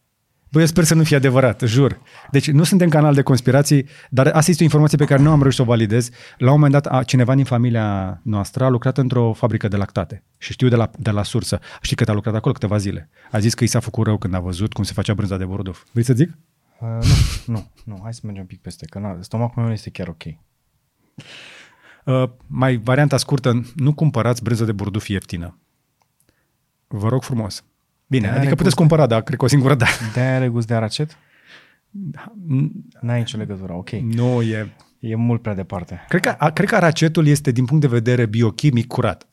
Băi, eu sper să nu fie adevărat, jur. Deci nu suntem canal de conspirații, dar asta este o informație pe care nu am reușit să o validez. La un moment dat, a- cineva din familia noastră a lucrat într-o fabrică de lactate și știu de la, de la sursă. Știi că a lucrat acolo câteva zile. A zis că i s-a făcut rău când a văzut cum se facea brânza de burduf. Vrei să zic? Uh, nu, nu, nu, hai să mergem un pic peste, că na, stomacul meu este chiar ok. Uh, mai varianta scurtă, nu cumpărați brânză de burduf ieftină. Vă rog frumos. Bine, Are adică puteți gust. cumpăra, dar cred că o singură da. De-aia are gust de aracet? N-ai nicio legătură, ok. Nu e... E mult prea departe. Cred că, a, cred că aracetul este, din punct de vedere biochimic, curat.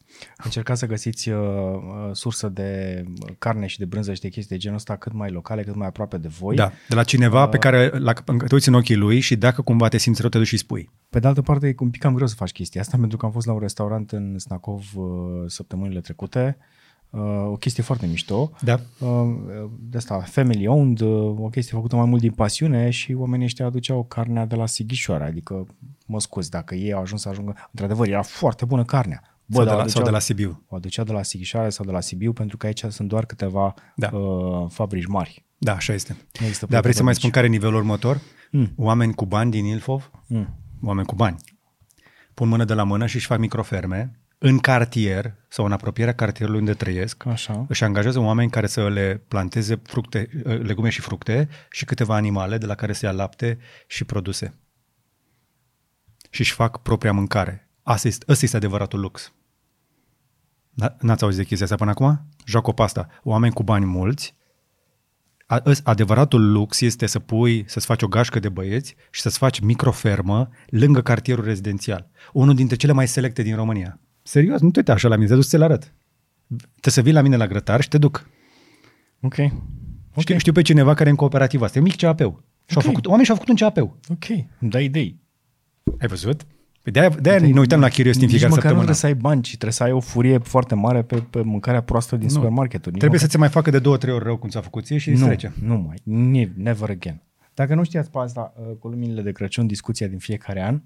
Încercați să găsiți uh, uh, sursă de carne și de brânză și de chestii de genul ăsta cât mai locale, cât mai aproape de voi. Da, de la cineva pe care la, te uiți în ochii lui și dacă cumva te simți rău, te duci și spui. Pe de altă parte, e un pic cam greu să faci chestia asta, pentru că am fost la un restaurant în Snacov uh, săptămânile trecute, uh, o chestie foarte mișto, Da. uh, de asta, family owned, uh, o chestie făcută mai mult din pasiune și oamenii ăștia aduceau carnea de la Sighișoara, adică mă scuz, dacă ei au ajuns să ajungă, într-adevăr, era foarte bună carnea. Bă, sau, dar de la, o sau aduceau- de la Sibiu. O aducea de la Sighișoara sau de la Sibiu, pentru că aici sunt doar câteva Da. uh, fabrici mari. Da, așa este. Nu există Dar vrei să mai mici. spun care e nivelul următor? Mm. Oameni cu bani din Ilfov, Mm. oameni cu bani, pun mână de la mână și își fac microferme în cartier sau în apropierea cartierului unde trăiesc. Așa. Își angajează oameni care să le planteze fructe, legume și fructe și câteva animale de la care se ia lapte și produse. Și își fac propria mâncare. Asta este, ăsta este adevăratul lux. Da? N-ați auzit de chestia asta până acum? Joacă o pasta. Oameni cu bani mulți. A- ăs- Adevăratul lux este să pui, să-ți faci o gașcă de băieți și să-ți faci microfermă lângă cartierul rezidențial. Unul dintre cele mai selecte din România. Serios, nu te uita așa la mine, te duci să ți-l arăt. Trebuie să vii la mine la grătar și te duc. Ok. Okay. Ok. Știu, știu pe cineva care e în cooperativa asta. E un mic CAP-ul. Și-au Ok. făcut, oamenii și-au făcut un CAP-ul. Ok. Îmi dai idei. Ai văzut? Păi De-aia, de-aia ne uităm la Chirios din Nici fiecare măcar nu săptămână. trebuie să ai bani, ci trebuie să ai o furie foarte mare pe, pe mâncarea proastă din Nu. supermarketuri. Nici Trebuie să măcar- ți mai facă de două, trei ori rău cum ți-a făcut ție și îți nu, trece. nu mai. Ne- Never again. Dacă nu știați pe asta, uh, cu luminile de Crăciun, discuția din fiecare an,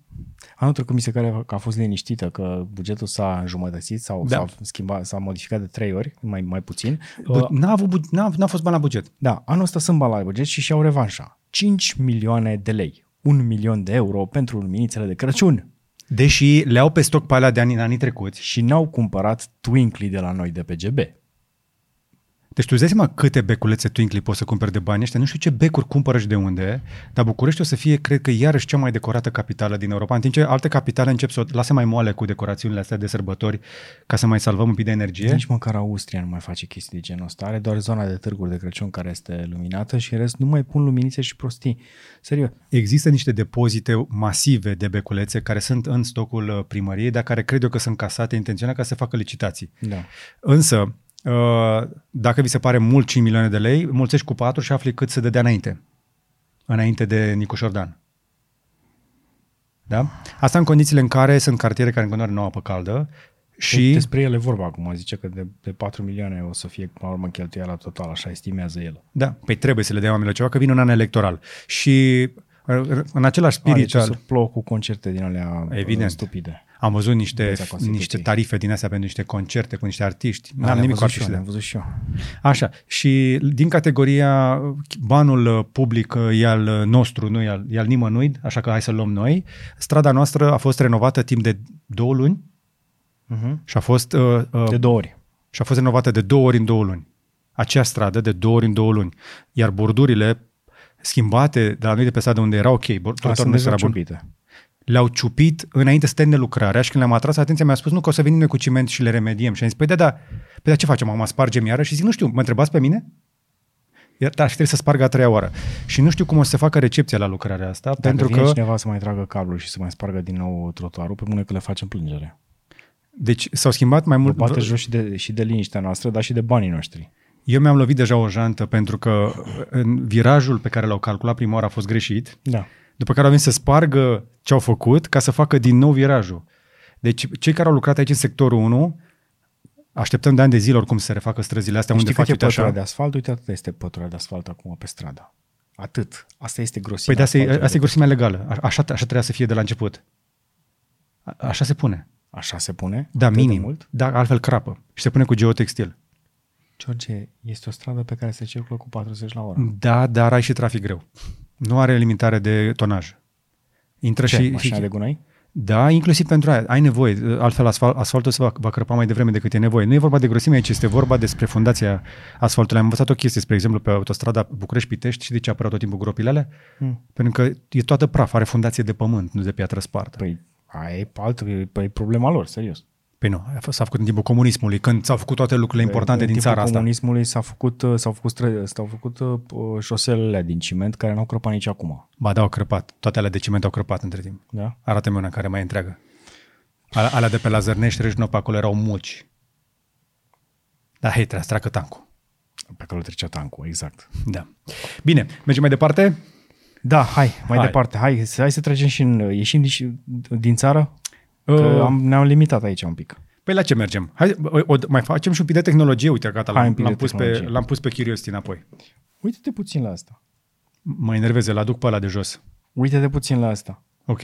anul trecut mi se pare că a fost liniștită, că bugetul s-a înjumătățit sau Da. s-a, schimbat, s-a modificat de trei ori, mai, mai puțin. Bă, Uh, N-a, avut, bu- n-a, n-a fost bani la buget. Da, anul ăsta sunt bani la buget și și-au revanșa. 5 milioane de lei. 1 milion de euro pentru luminițele de Crăciun. Deși le au pe stoc pe alea de anii, anii trecuți. Și n-au cumpărat Twinkly de la noi de pe GB. Deci tu îți dai seama câte beculețe Twinkly poți să cumperi de bani ăștia. Nu știu ce becuri cumpără și de unde, dar București o să fie, cred că, iarăși cea mai decorată capitală din Europa, în timp ce alte capitale încep să o lase mai moale cu decorațiunile astea de sărbători ca să mai salvăm un pic de energie. Nici măcar Austria nu mai face chestii de genul ăsta. Are doar zona de târguri de Crăciun care este luminată și în rest nu mai pun luminițe și prostii. Serios. Există niște depozite masive de beculețe care sunt în stocul uh, primăriei, dar care cred eu că sunt casate intenționat ca să facă licitații. Da. Însă, uh, dacă vi se pare mult 5 milioane de lei, mulțești cu 4 și afli cât se dădea înainte. Înainte de Nicu Șordan. Da? Asta în condițiile în care sunt cartiere care în continuare nu au apă caldă și... Despre ele vorba acum. Zice că de, de 4 milioane o să fie la urmă cheltuiala totală, așa estimează el. Da, păi trebuie să le dea oamenilor ceva, că vine un an electoral. Și uh, în același Are spirit ce al... să plouă cu concerte din alea Evident. stupide. Am văzut niște, Viața Constituției. niște tarife din astea pentru niște concerte cu niște artiști. Da, N-am le-am nimic cu văzut și eu, artiști. le-am văzut și eu. Așa, și din categoria banul uh, public uh, e al uh, nostru, nu e al, e al nimănui, așa că hai să luăm noi. Strada noastră a fost renovată timp de două luni Uh-huh. și a fost, uh, uh, De două ori. și a fost renovată de două ori în două luni. Acea stradă de două ori în două luni. Iar bordurile schimbate de la noi de pe stradă unde era ok, A, bordurul sunt nu deja era bun, ciupite. Le-au ciupit înainte să termine lucrarea și când le-am atras atenția mi-a spus nu că o să venim noi cu ciment și le remediem. Și am zis, păi da, da, păi da, ce facem, acum spargem iară? Și zic, nu știu, mă întrebați pe mine? Iar, da, și trebuie să spargă a treia oară. Și nu știu cum o să se facă recepția la lucrarea asta, Dacă pentru vine că, cineva să mai tragă cablul și să mai spargă din nou trotuarul, pe mână că le facem plângere. deci s-au schimbat mai mult, Bate jos și de, și de liniștea noastră, dar și de banii noștri. Eu mi-am lovit deja o jantă pentru că în virajul pe care l-au calculat prima oară a fost greșit, Da. După care au venit să spargă ce au făcut ca să facă din nou virajul. Deci cei care au lucrat aici în sectorul 1, așteptăm de ani de zile oricum să se refacă străzile astea unde Știi cât faci e uite pătura așa. de asfalt? Uite, atât este pătura de asfalt acum pe stradă. Atât. Asta este Păi grosimea de asta e, asfaltului. asta e grosimea legală. A- Așa, așa trebuia să fie de la început. A- Așa se pune. Așa se pune? Da, Atât de minim. Mult? Da, altfel crapă. Și se pune cu geotextil. George, este o stradă pe care se circulă cu 40 la oră. Da, dar ai și trafic greu. Nu are limitare de tonaj. Intră Ce, și, mașina și de gunoi? Da, inclusiv pentru aia. Ai nevoie. Altfel asfalt, asfaltul se va, va crăpa mai devreme decât e nevoie. Nu e vorba de grosime aici, este vorba despre fundația asfaltului. Am învățat o chestie, spre exemplu, pe autostrada București-Pitești și de ce apără tot timpul gropile alea? Hmm. Pentru că e toată praf, are fundație de pământ, nu de piatră spartă. Păi, aia e altă, păi, problema lor, serios. Păi nu, a fost- s-a făcut în timpul comunismului, când s-au făcut toate lucrurile importante în din timpul țara asta. comunismului s-a făcut, uh, s-au făcut, stră, s-au făcut uh, șoselele din ciment care n-au crăpat nici acum. Ba da, au crăpat. Toate alea de ciment au crăpat între timp. Da? Arată-mi una care mai e întreagă. Alea, alea de pe la Zărnești, Reșnă, pe acolo erau muci. Da, hei, trebuia să treacă tancul. Pe acolo trecea tancul, exact. Da. Bine, mergem mai departe? Da, hai, mai Hai. departe. Hai, să- hai să trecem și în... Ieșim din, din țară? Că Uh, am, ne-am limitat aici un pic. Păi la ce mergem? Hai, o, o, mai facem și un pic de tehnologie. Uite, gata, Hai un l-am, pic l-am, de pus pe, tehnologie. l-am pus pe Curiosity înapoi. Uite-te puțin la asta. Mă enerveze, l aduc pe ăla de jos. Uite-te puțin la asta. Ok.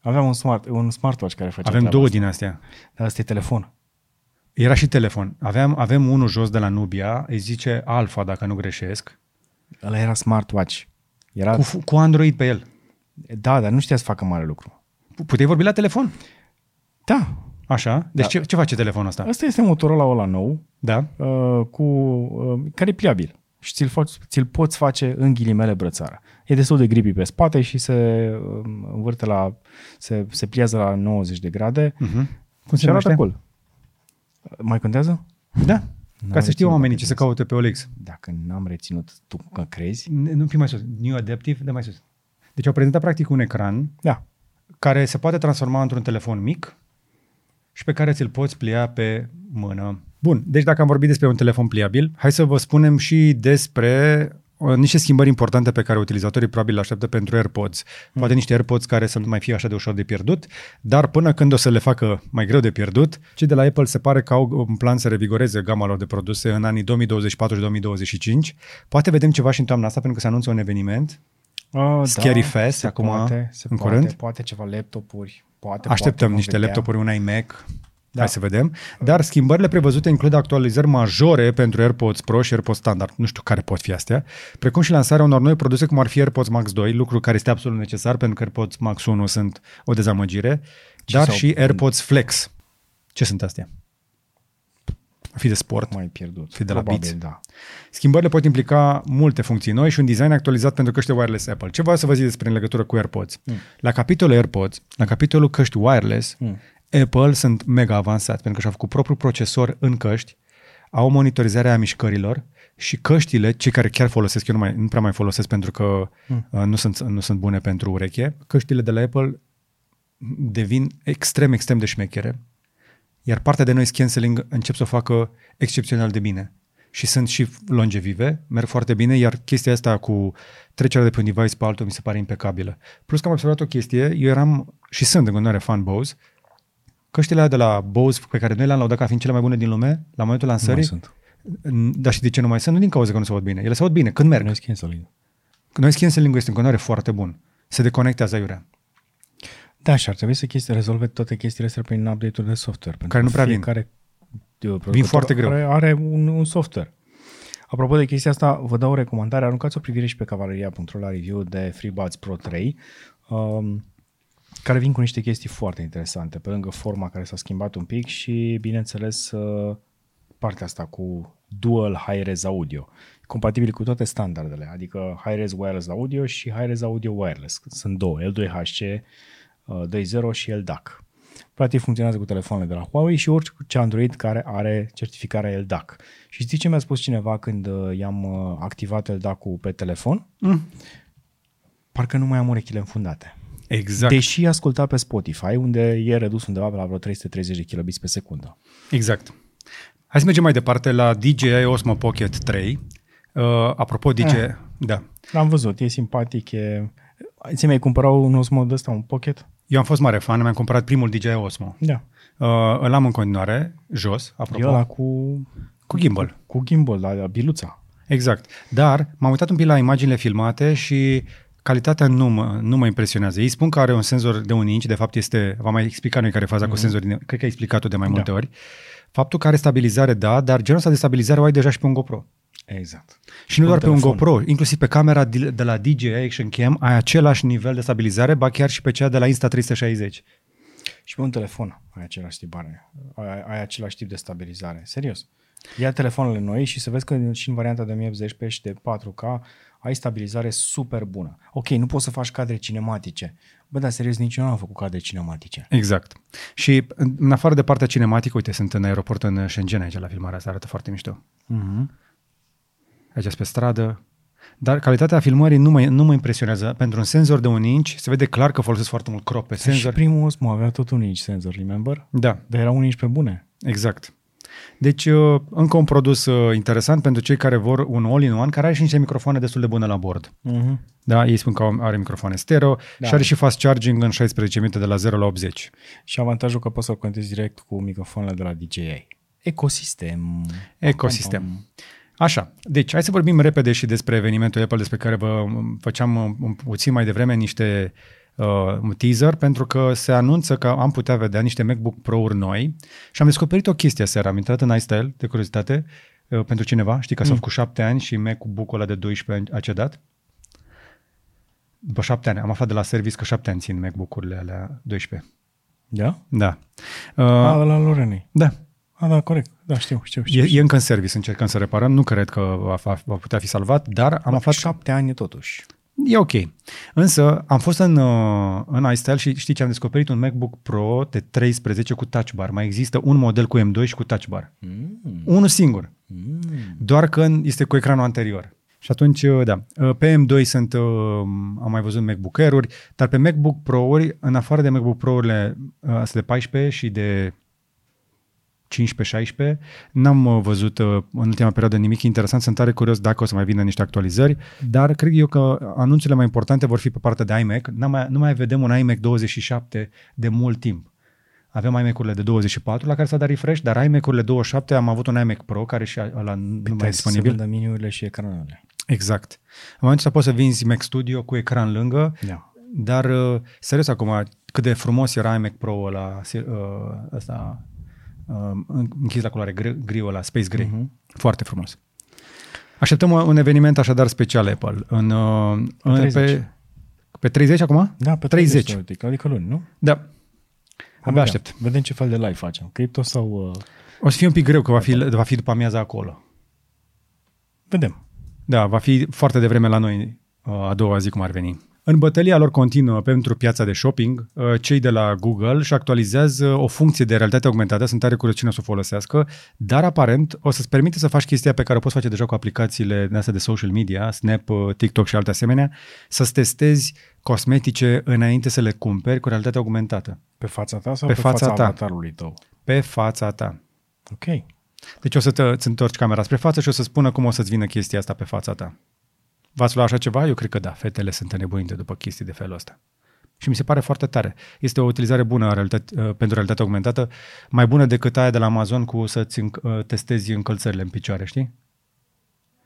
Aveam un, smart, un smartwatch care făcea Avem treaba două asta. din astea. Dar asta e telefon. Era și telefon. Aveam, avem unul jos de la Nubia, îi zice Alpha, dacă nu greșesc, Ăla era smartwatch. Era... cu, f- cu Android pe el. Da, dar nu știa să facă mare lucru. Puteai vorbi la telefon? Da. Așa? Deci Da. ce, ce face telefonul ăsta? Asta este Motorola ăla nou, Da? uh, cu, uh, care e pliabil și ți-l, faci, ți-l poți face în ghilimele brățară. E destul de gripi pe spate și se um, învârte la, se, se pliază la 90 de grade Uh-huh. Cum și arată cool. Mai contează? Da. Ca să știu reținut oamenii dacă ce să caute pe OLX. Dacă n-am reținut, tu că crezi? Nu, fi mai sus. New Adaptive, de mai sus. Deci au prezentat practic un ecran Da. care se poate transforma într-un telefon mic și pe care ți-l poți plia pe mână. Bun, deci dacă am vorbit despre un telefon pliabil, hai să vă spunem și despre uh, niște schimbări importante pe care utilizatorii probabil le așteaptă pentru AirPods. Poate niște AirPods care să nu mai fie așa de ușor de pierdut, dar până când o să le facă mai greu de pierdut, cei de la Apple se pare că au un plan să revigoreze gama lor de produse în anii 2024 și 2025. Poate vedem ceva și în toamna asta pentru că se anunță un eveniment Uh, Scary Fest, se acum, poate, se în poate, curând. Poate ceva laptopuri, poate, Așteptăm poate, vom niște vedea. laptopuri, un iMac. Da. Da. Hai să vedem. Dar schimbările prevăzute includ actualizări majore pentru AirPods Pro și AirPods Standard. Nu știu care pot fi astea. Precum și lansarea unor noi produse cum ar fi AirPods Max 2, lucru care este absolut necesar pentru că AirPods Max 1 sunt o dezamăgire, Ce dar s-au- și AirPods Flex. Ce sunt astea? Fi de sport. Mai pierdut. Fi de la Probabil, Beats. da. Schimbările pot implica multe funcții noi și un design actualizat pentru căști wireless Apple. Ce vreau să vă zic despre în legătură cu AirPods? Mm. La capitolul AirPods, la capitolul căști wireless, mm. Apple sunt mega avansați pentru că și-au făcut propriul procesor în căști, au monitorizarea a mișcărilor și căștile, cei care chiar folosesc, eu nu, mai, nu prea mai folosesc pentru că mm. uh, nu, sunt, nu sunt bune pentru ureche, căștile de la Apple devin extrem, extrem de șmechere, iar partea de noise cancelling încep să o facă excepțional de bine. Și sunt și longevive, merg foarte bine, iar chestia asta cu trecerea de pe un device pe altul mi se pare impecabilă. Plus că am observat o chestie, eu eram și sunt în continuare fan Bose, căștile alea de la Bose pe care noi le-am laudat ca fiind cele mai bune din lume, la momentul Nu mai lansării, sunt. dar și de ce nu mai sunt? Nu din cauza că nu se aud bine. Ele se aud bine când merg. Noise cancelling. Noise cancelling este în continuare foarte bun. Se deconectează aiurea. Da, și ar trebui să chestii, rezolve toate chestiile astea prin update-uri de software. pentru Care nu că prea vin. fiecare, producător foarte greu. Are, are un, un software. Apropo de chestia asta, vă dau o recomandare. Aruncați o privire și pe cavaleria.ro la review de FreeBuds Pro 3, um, care vin cu niște chestii foarte interesante, pe lângă forma care s-a schimbat un pic și, bineînțeles, uh, partea asta cu dual high-res audio, compatibil cu toate standardele, adică high-res wireless audio și high-res audio wireless. Sunt două, L2HC uh, 2.0 și LDAC. Practic funcționează cu telefoanele de la Huawei și orice Android care are certificarea LDAC. Și știți ce mi-a spus cineva când uh, i-am uh, activat LDAC-ul pe telefon? Mm. Parcă nu mai am urechile înfundate. Exact. Deși asculta pe Spotify, unde e redus undeva pe la vreo 330 de kilobits pe secundă. Exact. Hai să mergem mai departe la DJI Osmo Pocket 3. Uh, apropo, DJI... Ah. Da. L-am văzut, e simpatic, e... Ți mi-ai cumpărat un Osmo de ăsta, un Pocket? Eu am fost mare fan, mi-am cumpărat primul DJI Osmo. Da. Uh, îl am în continuare, jos, apropo, E ăla cu... cu gimbal. Cu gimbal, la, la biluța. Exact. Dar m-am uitat un pic la imaginile filmate și calitatea nu mă, nu mă impresionează. Ei spun că are un senzor de un inch, de fapt este, v-am mai explicat noi care e faza mm-hmm. cu senzorii, cred că ai explicat-o de mai multe Da. ori. Faptul că are stabilizare, da, dar genul ăsta de stabilizare o ai deja și pe un GoPro. Exact. Și nu Pe doar un pe un telefon. GoPro, inclusiv pe camera de de la DJI Action Cam ai același nivel de stabilizare, ba chiar și pe cea de la Insta360. Și pe un telefon ai același tip, are, ai, ai același tip de stabilizare. Serios. Ia telefoanele noi și să vezi că și în varianta de 1080p și de 4K ai stabilizare super bună. Ok, nu poți să faci cadre cinematice. Bă, dar serios, nici eu nu am făcut cadre cinematice. Exact. Și în în afară de partea cinematică, uite, sunt în aeroport în Shenzhen aici la filmarea asta, arată foarte mișto. Mm-hmm. Aici sunt pe stradă. Dar calitatea filmării nu mă, nu mă impresionează. Pentru un senzor de un inch se vede clar că folosesc foarte mult crop pe Și senzor. primul Osmo avea tot un inch senzor, remember? Da, Dar era un inch pe bune. exact. Deci, uh, încă un produs uh, interesant pentru cei care vor un all-in-one, care are și niște microfoane destul de bune la bord. Mm-hmm. Da, ei spun că are microfoane stereo Da. și are și fast charging în 16 minute de la 0 la 80. Și avantajul că poți să-l conectezi direct cu microfoanele de la DJI. Ecosistem. Ecosistem. Pam, pam, Așa, deci hai să vorbim repede și despre evenimentul Apple despre care vă um, făceam um, um, puțin mai devreme niște uh, un teaser pentru că se anunță că am putea vedea niște MacBook Pro-uri noi și am descoperit o chestie seara, am intrat în iStyle de curiozitate uh, pentru cineva, știi că s-au Mm. făcut șapte ani și MacBook-ul ăla de 12 ani a cedat. După șapte ani, am aflat de la service că șapte ani țin MacBook-urile alea 12. Da? Da. Uh, Uh, A, la Lorenei. da, A, da, corect. Da, știu, știu, știu. E, știu. e încă în service, încercăm să reparăm. Nu cred că va, fa- va putea fi salvat, dar am aflat... șapte ani totuși. E ok. Însă am fost în, uh, în iStyle și știi ce am descoperit? Un MacBook Pro de 13 cu touch bar. Mai există un model cu M2 și cu touch bar. Mm. Unul singur. Mm. Doar că este cu ecranul anterior. Și atunci, uh, da, Uh, pe M2 sunt, uh, am mai văzut MacBook Air-uri, dar pe MacBook Pro-uri, în afară de MacBook Pro-urile uh, astea de 14 și de 15-16, n-am uh, văzut uh, în ultima perioadă nimic interesant, sunt tare curios dacă o să mai vină niște actualizări, dar cred eu că anunțurile mai importante vor fi pe partea de iMac. N-am mai, nu mai vedem un iMac 27 de mult timp. Avem iMac-urile de 24 la care s-a dat refresh, dar iMac-urile 27 am avut un iMac Pro care și ăla nu mai e Trebuie să disponibil. vândă miniurile și ecranele. Exact. În momentul ăsta poți să vinzi Mac Studio cu ecran lângă, Da. dar uh, serios acum, cât de frumos era iMac Pro ăla, uh, ăsta, uh, închis la culoare gri, gri ăla, Space Gray. Mhm. Foarte frumos. Așteptăm un eveniment așadar special Apple. În, uh, în, 30. Pe, pe 30 acum? Da, pe 30. 30. teoretic, adică luni, nu? Da. Vom Abia vedea. aștept. Vedem ce fel de live facem. Cripto sau... Uh, O să fie un pic greu că va fi, va fi după amiaza acolo. vedem. Da, va fi foarte devreme la noi uh, a doua zi cum ar veni. În bătălia lor continuă pentru piața de shopping, uh, cei de la Google și actualizează o funcție de realitate augmentată, sunt tare curios cine o să o folosească, dar aparent o să-ți permite să faci chestia pe care o poți face deja cu aplicațiile de astea de social media, Snap, uh, TikTok și alte asemenea, să-ți testezi cosmetice înainte să le cumperi cu realitate augmentată, Pe fața ta sau Pe pe, fața fața, ta. avatarului tău? pe fața ta. Ok. Deci o să te, îți întorci camera spre față și o să spună cum o să-ți vină chestia asta pe fața ta. V-ați luat așa ceva? Eu cred că da. Fetele sunt înnebunite după chestii de felul ăsta. Și mi se pare foarte tare. Este o utilizare bună a realitate, uh, pentru realitate augmentată, mai bună decât aia de la Amazon cu să-ți înc- uh, testezi încălțările în picioare, știi?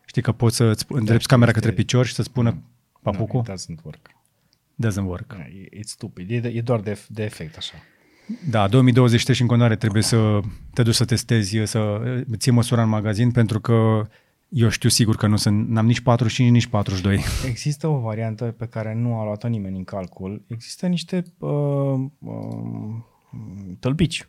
Știi că poți să-ți îndrepți știu, camera este- către picior și să spună papucul? No, it doesn't work. Doesn't work. No, e- It's stupid. E, e doar de, de efect așa. Da, 2023 și în continuare trebuie să te duci să testezi, să ții măsura în magazin, pentru că eu știu sigur că nu sunt, n-am nici 45, nici 42. Există o variantă pe care nu a luat-o nimeni în calcul. Există niște uh, uh, tălpici.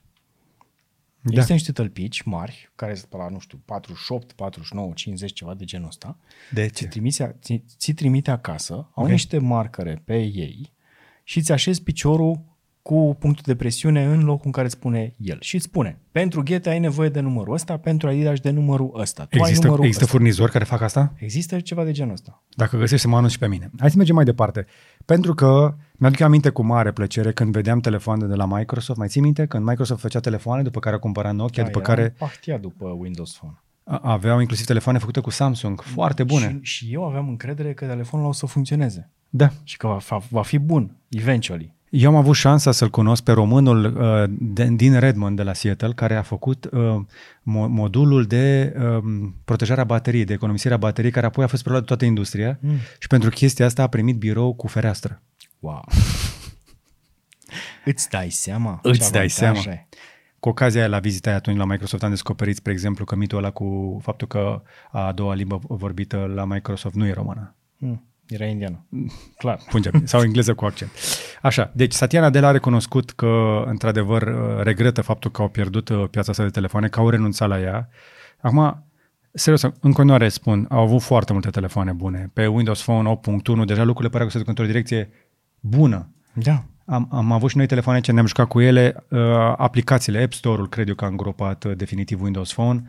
Da. Există niște tălpici mari, care sunt pe la, nu știu, 48, 49, 50, ceva de genul ăsta. De Ți trimite, ți, ți trimite acasă, au Ok. okay. niște marcare pe ei și ți așezi piciorul cu punctul de presiune în locul în care îți spune el. Și îți spune, pentru ghete ai nevoie de numărul ăsta, pentru Adidas de numărul ăsta. Tu ai Există, numărul există ăsta. furnizori care fac asta? Există ceva de genul ăsta. Dacă găsești să mă anunț și pe mine. Hai să mergem mai departe. Pentru că mi-aduc aminte cu mare plăcere când vedeam telefoane de la Microsoft. Mai ții minte? Când Microsoft făcea telefoane, după care a cumpărat Nokia, Da, după era care Pahtia după Windows Phone. a- aveau inclusiv telefoane făcute cu Samsung, foarte bune. Și, și eu aveam încredere că telefonul o să funcționeze Da. și că va, va fi bun, eventually. Eu am avut șansa să-l cunosc pe românul uh, de, din Redmond, de la Seattle, care a făcut uh, mo- modulul de uh, protejare a bateriei, de economisire a bateriei, care apoi a fost preluat de toată industria Mm. și pentru chestia asta a primit birou cu fereastră. Wow. Îți dai seama? Îți ce dai avantaje? seama. Cu ocazia aia, la vizita aia atunci la Microsoft am descoperit, spre exemplu, că mitul ăla cu faptul că a doua limbă vorbită la Microsoft nu e română. Mm. Era indiană. Clar. Punjabi sau engleză cu accent. Așa, deci Satya Nadella a recunoscut că, într-adevăr, uh, regretă faptul că au pierdut uh, piața asta de telefoane, că au renunțat la ea. Acum, serios, în continuare spun, au avut foarte multe telefoane bune. Pe Windows Phone 8.1 deja lucrurile păreau că se duc într-o direcție bună. Da. Am, am avut și noi telefoane ce ne-am jucat cu ele, uh, aplicațiile, App Store-ul cred eu că a îngropat uh, definitiv Windows Phone.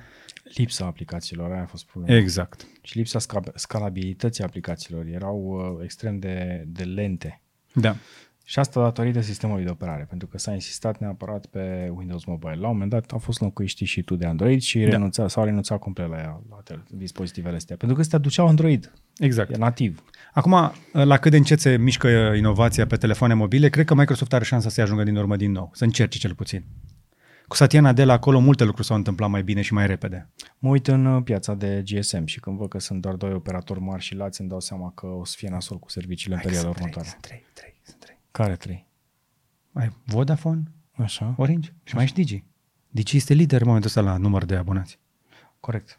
Lipsa aplicațiilor, aia a fost problema. Exact. Și lipsa sca- scalabilității aplicațiilor. Erau uh, extrem de, de lente. Da. Și asta datorită sistemului de operare, pentru că s-a insistat neapărat pe Windows Mobile. La un moment dat au fost înlocuiști și tu de Android și Da. renunța, s-au renunțat complet la, ea, la tel- dispozitivele astea, pentru că astea duceau Android, Exact. e nativ. Acum, la cât de încet se mișcă inovația pe telefoane mobile, cred că Microsoft are șansa să ajungă din urmă din nou, să încerce cel puțin. Cu Satya Nadella acolo multe lucruri s-au întâmplat mai bine și mai repede. Mă uit în uh, piața de GSM și când văd că sunt doar doi operatori mari și lați, îmi dau seama că o să fie nasol cu serviciile în perioada următoare. Sunt trei, trei, sunt trei. Care trei? Ai Vodafone, Așa, Orange și mai ești Digi. Digi este lider în momentul ăsta la număr de abonați. corect.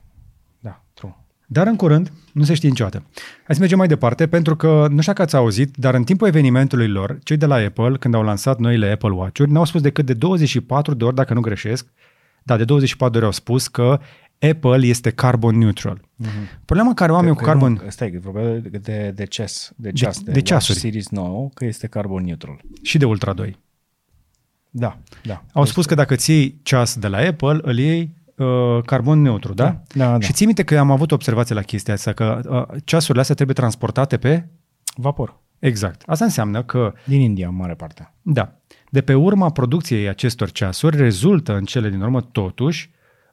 Da, true. Dar în curând, nu se știe niciodată. Hai să mergem mai departe, pentru că nu știu dacă ați auzit, dar în timpul evenimentului lor, cei de la Apple, când au lansat noile Apple Watch-uri, n-au spus decât de 24 de ori, dacă nu greșesc, da, de 24 de ori au spus că Apple este carbon neutral. Mm-hmm. Problema care o am eu cu Că carbon... Nu, stai, că vorbea de, de, de ceas, de ceas, de, de Watch ceasuri. Series 9, că este carbon neutral. și de Ultra 2. Da, da. Au spus că dacă ți iei ceas de la Apple, îl iei uh, carbon neutru, da? Da, da, da. Și ții minte că am avut observație la chestia asta, că uh, ceasurile astea trebuie transportate pe... Vapor. Exact. Asta înseamnă că, Din India, în mare parte. da, de pe urma producției acestor ceasuri rezultă în cele din urmă totuși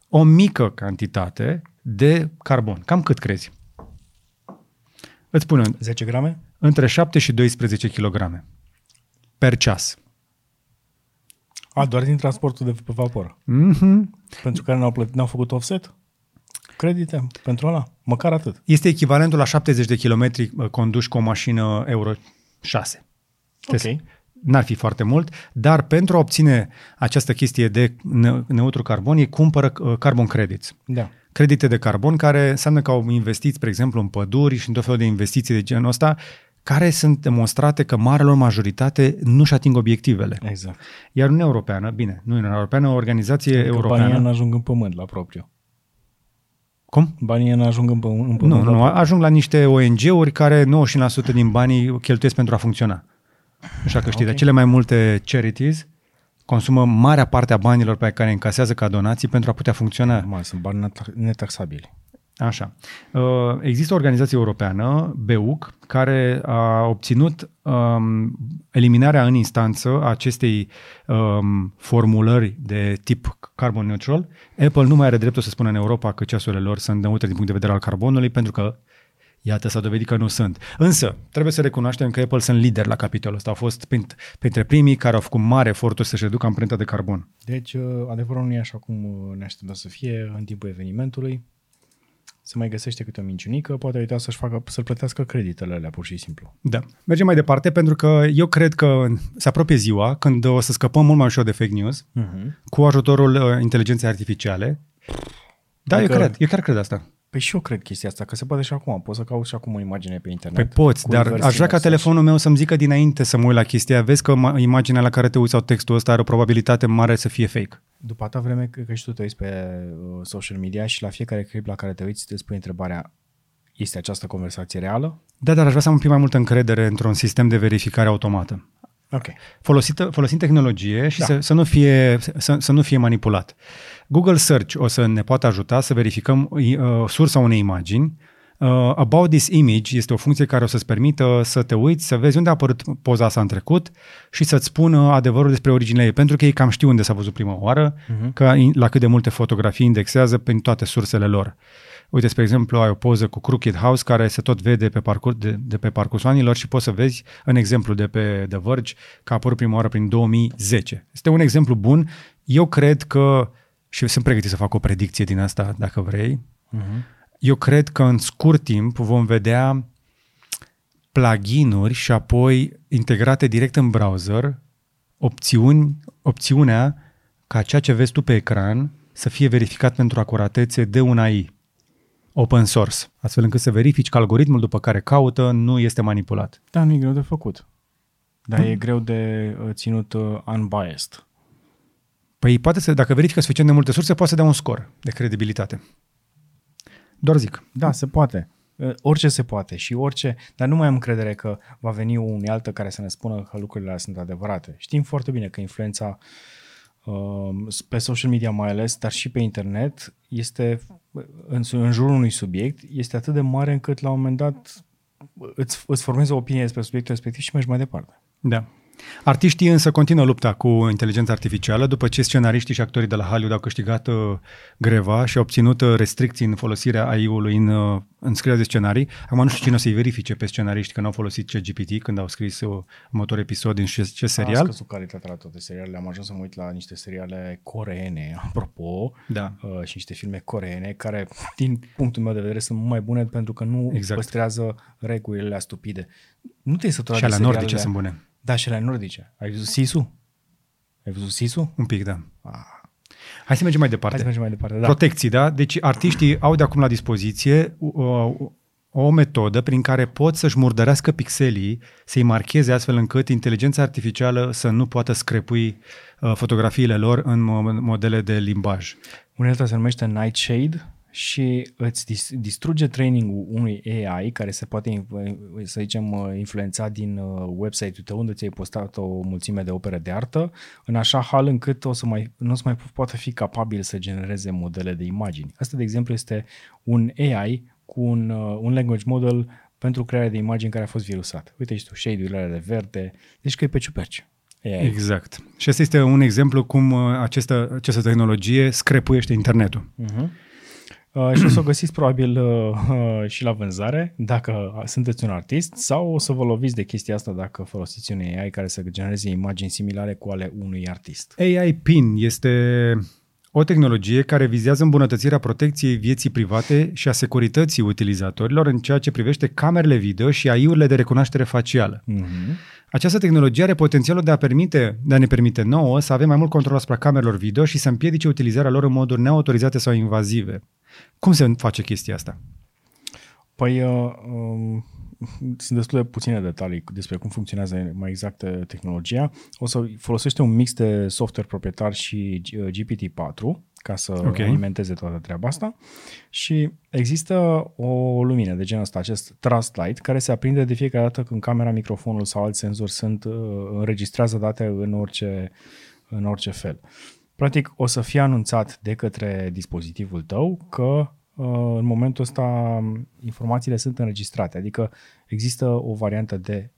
o mică cantitate de carbon. Cam cât crezi? Îți spun eu, 10 grame? între 7 și 12 kg per ceas. A, doar din transportul de pe vapor. Mm-hmm. Pentru care n-au, plătit, n-au făcut offset? Credite pentru ăla? Măcar atât. Este echivalentul la 70 de kilometri uh, conduși cu o mașină Euro 6. Ok. N-ar fi foarte mult, dar pentru a obține această chestie de ne- neutru carbon, ei cumpără uh, carbon credits. Da. Credite de carbon care înseamnă că au investit, spre exemplu, în păduri și în tot felul de investiții de genul ăsta, care sunt demonstrate că marelor majoritate nu-și ating obiectivele. Exact. Iar Uniunea Europeană, bine, nu Uniunea Europeană, o organizație Că banii europeană... nu ajung în pământ la propriu. Cum? Banii nu ajung în pământ, în pământ Nu, la nu, propriu. ajung la niște ONG-uri care 99% din banii cheltuiesc pentru a funcționa. Așa că știți, Ok. de cele mai multe charities consumă marea parte a banilor pe care îi încasează ca donații pentru a putea funcționa. Normal, sunt bani net- netaxabili. Așa. Uh, Există o organizație europeană, BEUC, care a obținut um, eliminarea în instanță a acestei um, formulări de tip carbon neutral. Apple nu mai are dreptul să spună în Europa că ceasurile lor sunt neutre din punct de vedere al carbonului, pentru că Iată, s-a dovedit că nu sunt. Însă, trebuie să recunoaștem că Apple sunt lideri la capitolul ăsta. Au fost print- printre primii care au făcut mare eforturi să-și reducă amprenta de carbon. Deci, uh, adevărul nu e așa cum uh, ne așteptăm să fie în timpul evenimentului. Se mai găsește câte o minciunică, poate uita să-și facă, să-l plătească creditele alea, pur și simplu. Da. Mergem mai departe pentru că eu cred că se apropie ziua când o să scăpăm mult mai ușor de fake news Uh-huh. cu ajutorul uh, inteligenței artificiale. Da, Adică- eu cred. Eu chiar cred asta. Păi și eu cred chestia asta, că se poate și acum. Poți să cauți și acum o imagine pe internet. Păi poți, cu dar reverse aș vrea ca image telefonul meu să-mi zică dinainte să mă uit la chestia. Vezi că ma- imaginea la care te uiți sau textul ăsta are o probabilitate mare să fie fake. După atâta vreme că, că și tu te uiți pe uh, social media și la fiecare clip la care te uiți te spui întrebarea este această conversație reală? Da, dar aș vrea să am un pic mai multă încredere într-un sistem de verificare automată. Ok. folosită, folosind tehnologie și Da. da. să, să, nu fie, să, să nu fie manipulat. Google Search o să ne poată ajuta să verificăm uh, sursa unei imagini Uh, About this image este o funcție care o să-ți permită să te uiți, să vezi unde a apărut poza asta în trecut și să-ți spună adevărul despre originea ei, pentru că ei cam știu unde s-a văzut prima oară, uh-huh. că in- la cât de multe fotografii indexează prin toate sursele lor. Uite, spre exemplu, ai o poză cu Crooked House care se tot vede pe parcurs, de, de pe parcursul anilor și poți să vezi, în exemplu de pe The Verge, că a apărut prima oară prin 2010. Este un exemplu bun. Eu cred că, și sunt pregătit să fac o predicție din asta, dacă vrei, Uh-huh. eu cred că în scurt timp vom vedea pluginuri și apoi integrate direct în browser opțiuni, opțiunea ca ceea ce vezi tu pe ecran să fie verificat pentru acuratețe de un AI open source, astfel încât să verifici că algoritmul după care caută nu este manipulat. Da, nu e greu de făcut. Dar Hmm. e greu de uh, ținut uh, unbiased. Păi poate să, dacă verifică suficient de multe surse, poate să dea un scor de credibilitate. Doar zic. Da, se poate. Uh, Orice se poate și orice, dar nu mai am încredere că va veni o unealtă care să ne spună că lucrurile astea sunt adevărate. Știm foarte bine că influența uh, pe social media mai ales, dar și pe internet, este în, în jurul unui subiect, este atât de mare încât la un moment dat îți, îți formezi o opinie despre subiectul respectiv și mergi mai departe. Da. Artiștii însă continuă lupta cu inteligența artificială după ce scenariștii și actorii de la Hollywood au câștigat uh, greva și au obținut uh, restricții în folosirea AI-ului în, uh, în scrierea de scenarii. Acum nu știu cine o să-i verifice pe scenariști că n-au folosit ChatGPT când au scris uh, următorul episod din ce, ce A serial. scăzut calitatea la toate serialele. Am ajuns să mă uit la niște seriale coreene, apropo, Da. uh, și niște filme coreene care, din punctul meu de vedere, sunt mai bune pentru că nu Exact. păstrează regulile alea stupide. Nu te-ai săturat Și alea de nordice serialele- sunt bune. Da, și alea nordice. Ai văzut Sisu? Ai văzut Sisu? Un pic, da. Ah, Hai să mergem mai departe. hai să mergem mai departe. Da. Protecții, da? Deci artiștii au de acum la dispoziție uh, o metodă prin care pot să-și murdărească pixelii, să-i marcheze astfel încât inteligența artificială să nu poată screpui uh, fotografiile lor în mo- modele de limbaj. Unealta se numește Nightshade și îți dis- distruge trainingul unui AI care se poate, inf- să zicem, uh, influența din uh, website-ul tău unde ți-ai postat o mulțime de opere de artă, în așa hal încât o să mai, nu o să mai poată fi capabil să genereze modele de imagini. Asta, de exemplu, este un AI cu un, uh, un language model pentru crearea de imagini care a fost virusat. Uite și tu, shade-urile alea de verde, deci că e pe ciuperci. AI. Exact. Și asta este un exemplu cum uh, această, această tehnologie screpuiește internetul. Uh-huh. Uh, și o să o găsiți probabil uh, uh, și la vânzare dacă sunteți un artist sau o să vă loviți de chestia asta dacă folosiți un AI care să genereze imagini similare cu ale unui artist. AI PIN este o tehnologie care vizează îmbunătățirea protecției vieții private și a securității utilizatorilor în ceea ce privește camerele video și AI-urile de recunoaștere facială. Uh-huh. Această tehnologie are potențialul de a, permite, de a ne permite nouă să avem mai mult control asupra camerelor video și să împiedice utilizarea lor în moduri neautorizate sau invazive. Cum se face chestia asta? Păi uh, um, sunt destul de puține detalii despre cum funcționează mai exact uh, tehnologia. O să folosește un mix de software proprietar și uh, GPT-4 ca să Ok. okay. alimenteze toată treaba asta și există o lumină de genul ăsta, acest Trust Light, care se aprinde de fiecare dată când camera, microfonul sau alt senzor sunt uh, înregistrează date în orice, în orice fel. Practic, o să fie anunțat de către dispozitivul tău că uh, în momentul ăsta informațiile sunt înregistrate, adică există o variantă de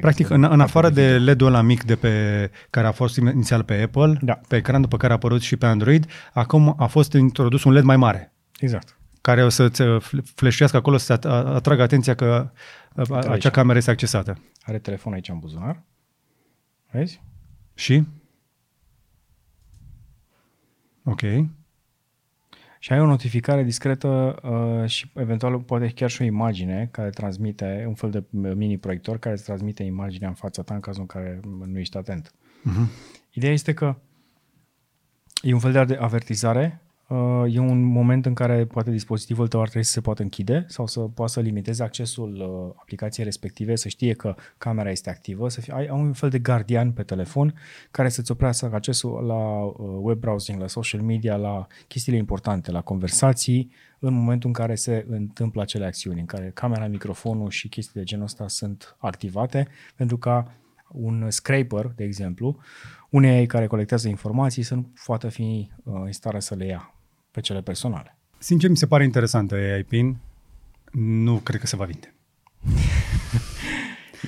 Practic, în, în afară de LED-ul ăla mic de pe, care a fost inițial pe Apple, Da. pe ecran, după care a apărut și pe Android, acum a fost introdus un LED mai mare, Exact. care o să-ți uh, fl- fleșuiască acolo să at- atragă atenția că uh, aici. acea cameră este accesată. Are telefon aici în buzunar. Vezi? Și? Ok. Și ai o notificare discretă uh, și eventual poate chiar și o imagine care transmite, un fel de mini proiector care îți transmite imaginea în fața ta în cazul în care nu ești atent. Uh-huh. Ideea este că e un fel de avertizare, uh, e un moment în care poate dispozitivul tău ar trebui să se poată închide sau să poată să limiteze accesul uh, aplicației respective, să știe că camera este activă, să fie, ai, ai un fel de gardian pe telefon care să-ți oprească accesul la uh, web browsing, la social media, la chestiile importante, la conversații, în momentul în care se întâmplă acele acțiuni, în care camera, microfonul și chestii de genul ăsta sunt activate, pentru ca un scraper, de exemplu, unei care colectează informații să nu poată fi uh, în stare să le ia pe cele personale. Sincer, mi se pare interesantă AI PIN. nu cred că se va vinde.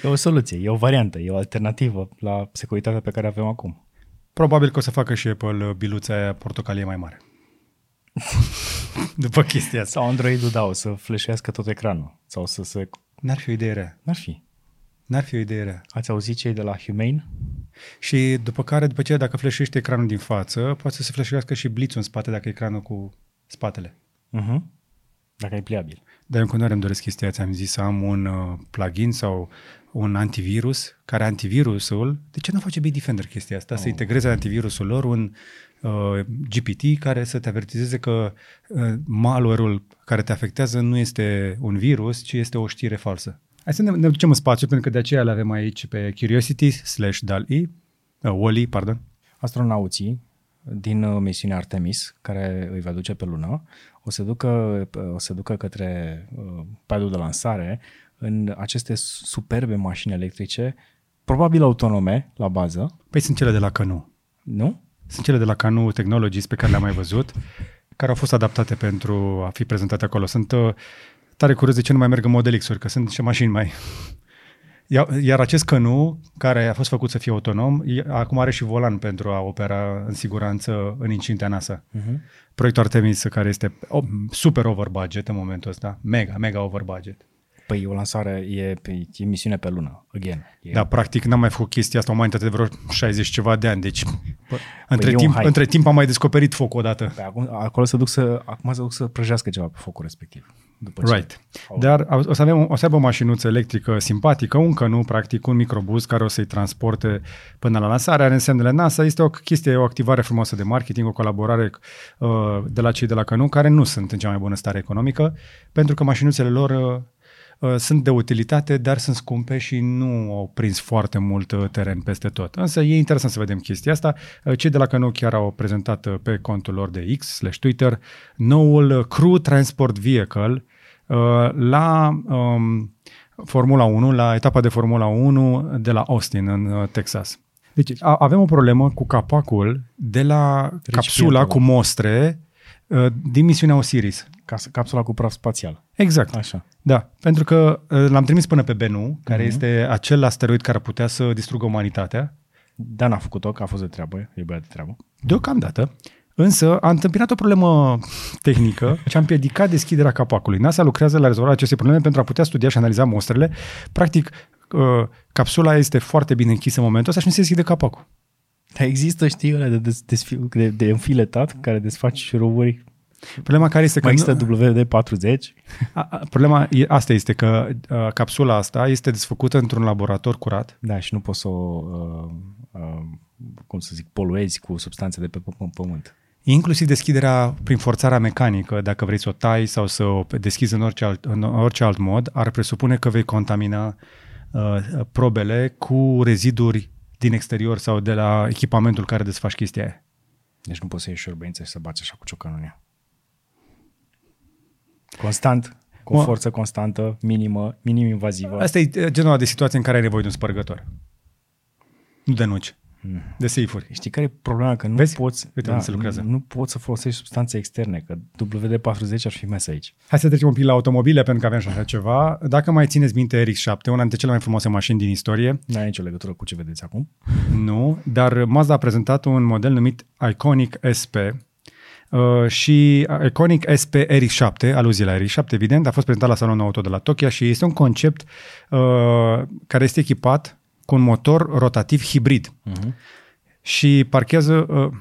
E o soluție, e o variantă, e o alternativă la securitatea pe care avem acum. Probabil că o să facă și Apple biluța aia portocalie mai mare. După chestia asta. Sau Android-ul, da, o să fleșească tot ecranul. Sau să se... N-ar fi o idee rea. N-ar fi. N-ar fi o idee rea. Ați auzit cei de la Humane? Și după care, după ce dacă fleșește ecranul din față, poate să se fleșească și blițul în spate dacă e ecranul cu spatele. Uh-huh. Dacă e pliabil. Dar eu în continuare îmi doresc chestia, ți-am zis să am un uh, plugin sau un antivirus, care antivirusul, de ce nu face Bitdefender chestia asta? Oh. Să integreze antivirusul lor un uh, GPT care să te avertizeze că uh, malware-ul care te afectează nu este un virus, ci este o știre falsă. Hai să ne, ne ducem în spațiu, pentru că de aceea le avem aici pe Curiosity slash DAL-E, uh, Wally, pardon. Astronauții din uh, misiunea Artemis, care îi va duce pe lună, o să ducă, uh, o să ducă către uh, padul de lansare în aceste superbe mașini electrice, probabil autonome la bază. Păi sunt cele de la Canu. Nu? Sunt cele de la Canu Technologies pe care le-am mai văzut, care au fost adaptate pentru a fi prezentate acolo. Sunt uh, tare curios de ce nu mai merg în Model X-uri, că sunt niște mașini mai... Iar acest cănu, care a fost făcut să fie autonom, acum are și volan pentru a opera în siguranță în incintea NASA. Uh-huh. Proiectul Artemis, care este super over budget în momentul ăsta, mega, mega over budget. Păi o lansare e, pe, e misiune pe lună, again. E... Da, practic n-am mai făcut chestia asta, o mai de vreo 60 ceva de ani, deci păi, între, timp, între timp am mai descoperit focul odată. Păi, acum, acolo se duc să, acum se duc să prăjească ceva pe focul respectiv. După ce right. Au... Dar o să, avem, o să aibă o mașinuță electrică simpatică, un cănu, practic, un microbus care o să-i transporte până la lansare, are însemnele NASA, este o chestie, o activare frumoasă de marketing, o colaborare uh, de la cei de la cănu, care nu sunt în cea mai bună stare economică, pentru că mașinuțele lor uh, Uh, sunt de utilitate, dar sunt scumpe și nu au prins foarte mult uh, teren peste tot. Însă e interesant să vedem chestia asta. Uh, cei de la Cano chiar au prezentat pe contul lor de X slash Twitter noul Crew Transport Vehicle la um, Formula 1, la etapa de Formula 1 de la Austin, în Texas. Deci avem o problemă cu capacul de la capsula cu mostre din misiunea Osiris. Capsula cu praf spațial. Exact. Așa. Da, pentru că uh, l-am trimis până pe Bennu, care uh-huh. este acel asteroid care putea să distrugă umanitatea. Da, n-a făcut-o, că a fost de treabă, e băiat de treabă. Deocamdată. Însă a întâmpinat o problemă tehnică ce a împiedicat deschiderea capacului. NASA lucrează la rezolvarea acestei probleme pentru a putea studia și analiza mostrele. Practic, uh, capsula este foarte bine închisă în momentul ăsta și nu se deschide capacul. Dar există, știi, de, de, de, de înfiletat care desfaci șuruburi Problema care este Mai că... există WD-40? A, a, problema e, asta este că a, capsula asta este desfăcută într-un laborator curat. Da, și nu poți să o, uh, uh, cum să zic, poluezi cu substanțe de pe pământ. Inclusiv deschiderea prin forțarea mecanică, dacă vrei să o tai sau să o deschizi în orice alt, în orice alt mod, ar presupune că vei contamina uh, probele cu reziduri din exterior sau de la echipamentul care desfaci chestia aia. Deci nu poți să ieși șorbăință și să bați așa cu ciocanul în ea. Constant, cu o forță constantă, minimă, minim invazivă. Asta e genul de situație în care ai nevoie de un spărgător. Nu de nuci. Hmm. De seifuri. Știi care e problema? Că nu Vezi? poți, Uite da, se lucrează. Nu, nu poți să folosești substanțe externe, că WD-40 ar fi mes aici. Hai să trecem un pic la automobile, pentru că avem și așa ceva. Dacă mai țineți minte RX-7, una dintre cele mai frumoase mașini din istorie. Nu are nicio legătură cu ce vedeți acum. Nu, dar Mazda a prezentat un model numit Iconic SP, Uh, și Iconic SP RX7, aluzie la RX7, evident, a fost prezentat la salonul auto de la Tokyo și este un concept uh, care este echipat cu un motor rotativ hibrid. Uh-huh. Și parchează... Uh,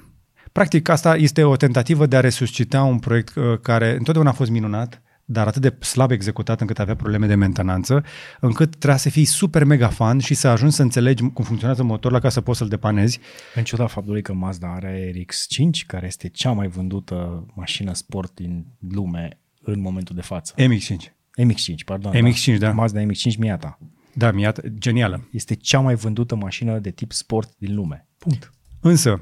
practic, asta este o tentativă de a resuscita un proiect uh, care întotdeauna a fost minunat, dar atât de slab executat încât avea probleme de mentenanță, încât trebuia să fii super mega fan și să ajungi să înțelegi cum funcționează motorul ca să poți să-l depanezi. În ciuda faptului că Mazda are RX-5, care este cea mai vândută mașină sport din lume în momentul de față. MX-5. MX-5, pardon. MX-5, da. da. Mazda MX-5 Miata. Da, Miata, genială. Este cea mai vândută mașină de tip sport din lume. Punct. Însă,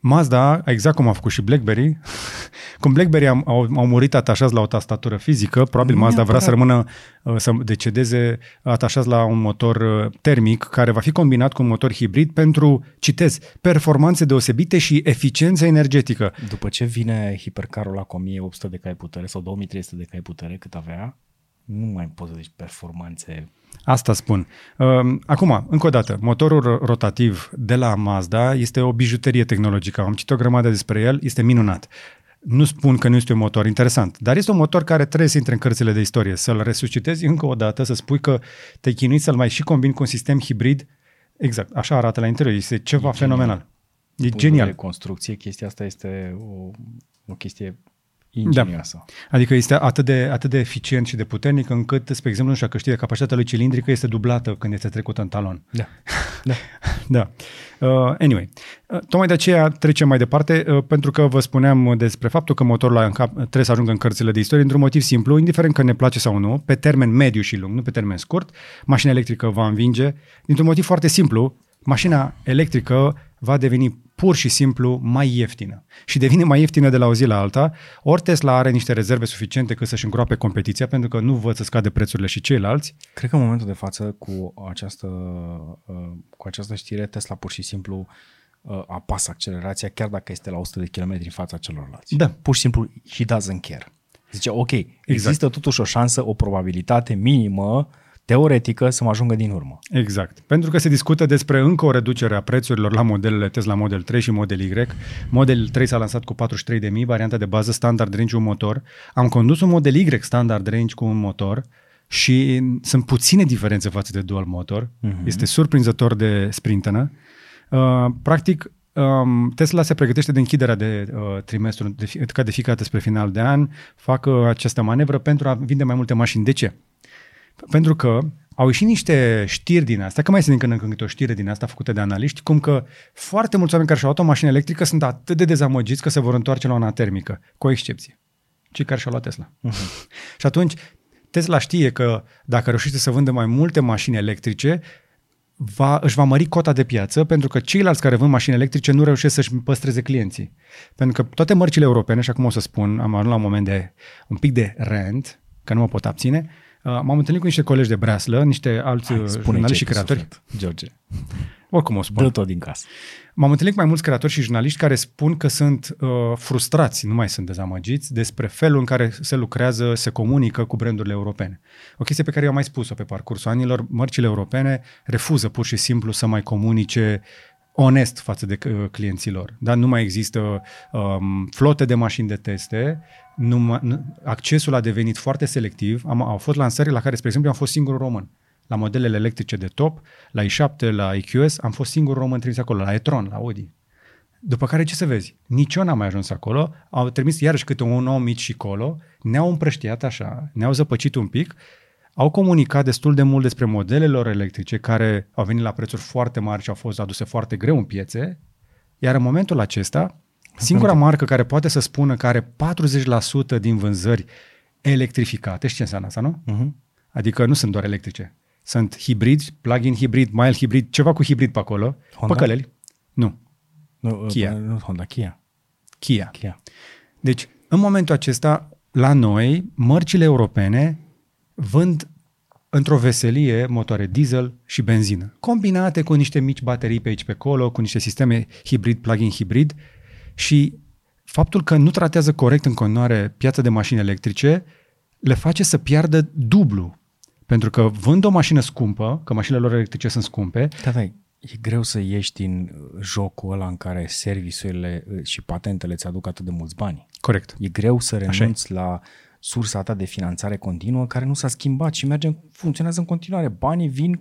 Mazda, exact cum a făcut și BlackBerry, cum BlackBerry au, au, au murit atașați la o tastatură fizică, probabil nu Mazda vrea să rămână, uh, să decedeze atașați la un motor uh, termic care va fi combinat cu un motor hibrid pentru, citez, performanțe deosebite și eficiență energetică. După ce vine hipercarul la 1800 de cai putere sau 2300 de cai putere cât avea, nu mai poți să zici performanțe. Asta spun. Um, Acum, încă o dată, motorul rotativ de la Mazda este o bijuterie tehnologică. Am citit o grămadă despre el, este minunat. Nu spun că nu este un motor interesant, dar este un motor care trebuie să intre în cărțile de istorie, să-l resuscitezi încă o dată, să spui că te chinui să-l mai și combini cu un sistem hibrid. Exact, așa arată la interior. Este ceva E fenomenal. E Punct genial. De construcție, chestia asta este o, o chestie ingenioasă. Adică este atât de, atât de eficient și de puternic încât, spre exemplu, nu știu, că știți, capacitatea lui cilindrică este dublată când este trecută în talon. Da. da. Da. Uh, anyway, uh, tocmai de aceea trecem mai departe, uh, pentru că vă spuneam despre faptul că motorul ăla în cap, trebuie să ajungă în cărțile de istorie într-un motiv simplu, indiferent că ne place sau nu, pe termen mediu și lung, nu pe termen scurt, mașina electrică va învinge, dintr-un motiv foarte simplu, mașina electrică va deveni pur și simplu mai ieftină. Și devine mai ieftină de la o zi la alta, ori Tesla are niște rezerve suficiente cât să-și îngroape competiția, pentru că nu văd să scade prețurile și ceilalți. Cred că în momentul de față, cu această, uh, cu această știre, Tesla pur și simplu uh, apasă accelerația, chiar dacă este la 100 de km în fața celorlalți. Da. Pur și simplu, he doesn't care. Zice, ok, există totuși o șansă, o probabilitate minimă, teoretică, să mă ajungă din urmă. Exact. Pentru că se discută despre încă o reducere a prețurilor la modelele Tesla Model 3 și Model Y. Model 3 s-a lansat cu 43.000, varianta de bază standard range un motor. Am condus un Model Y standard range cu un motor și sunt puține diferențe față de dual motor. Uh-huh. Este surprinzător de sprintenă. Uh, practic, um, Tesla se pregătește de închiderea de uh, trimestru, de, fi- ca de fiecare dată spre final de an, fac uh, această manevră pentru a vinde mai multe mașini. De ce? Pentru că au ieșit niște știri din astea, că mai este din când în când câte o știre din asta făcută de analiști, cum că foarte mulți oameni care și-au luat o mașină electrică sunt atât de dezamăgiți că se vor întoarce la una termică, cu o excepție. Cei care și-au luat Tesla. Uh-huh. și atunci, Tesla știe că dacă reușește să vândă mai multe mașini electrice, va, își va mări cota de piață pentru că ceilalți care vând mașini electrice nu reușesc să-și păstreze clienții. Pentru că toate mărcile europene, și acum o să spun, am ajuns la un moment de un pic de rent, că nu mă pot abține, uh, m-am întâlnit cu niște colegi de breaslă, niște alți Hai, uh, spune jurnaliști ce și creatori. Suflet, George, Oricum o spun. dă tot din casă. M-am întâlnit cu mai mulți creatori și jurnaliști care spun că sunt uh, frustrați, nu mai sunt dezamăgiți, despre felul în care se lucrează, se comunică cu brandurile europene. O chestie pe care eu am mai spus-o pe parcursul anilor, mărcile europene refuză pur și simplu să mai comunice onest față de uh, clienții lor. Dar nu mai există um, flote de mașini de teste, nu, mai- nu, accesul a devenit foarte selectiv. Am, au fost lansări la care, spre exemplu, am fost singurul român. La modelele electrice de top, la i7, la EQS, am fost singurul român trimis acolo, la e-tron, la Audi. După care ce să vezi? Nici eu n-am mai ajuns acolo, au trimis iarăși câte un om mici și colo, ne-au împrăștiat așa, ne-au zăpăcit un pic, au comunicat destul de mult despre modelele lor electrice care au venit la prețuri foarte mari și au fost aduse foarte greu în piețe, iar în momentul acesta, singura marcă care poate să spună că are 40% din vânzări electrificate, știi ce înseamnă asta, nu? Uh-huh. Adică nu sunt doar electrice. Sunt hibrid, plug-in hibrid, mild hibrid, ceva cu hibrid pe acolo, Honda? păcăleli. Nu, Nu, Kia. Nu, Honda, Kia. Kia. Kia. Deci, în momentul acesta, la noi, mărcile europene vând într-o veselie motoare diesel și benzină, combinate cu niște mici baterii pe aici pe acolo, cu niște sisteme hibrid, plug-in hibrid și faptul că nu tratează corect în continuare piața de mașini electrice le face să piardă dublu. Pentru că vând o mașină scumpă, că mașinile lor electrice sunt scumpe, Da, da, e greu să ieși din uh, jocul ăla în care serviciurile uh, și patentele îți aduc atât de mulți bani. corect. E greu să Așa renunți la sursa ta de finanțare continuă care nu s-a schimbat și merge, funcționează în continuare. Banii vin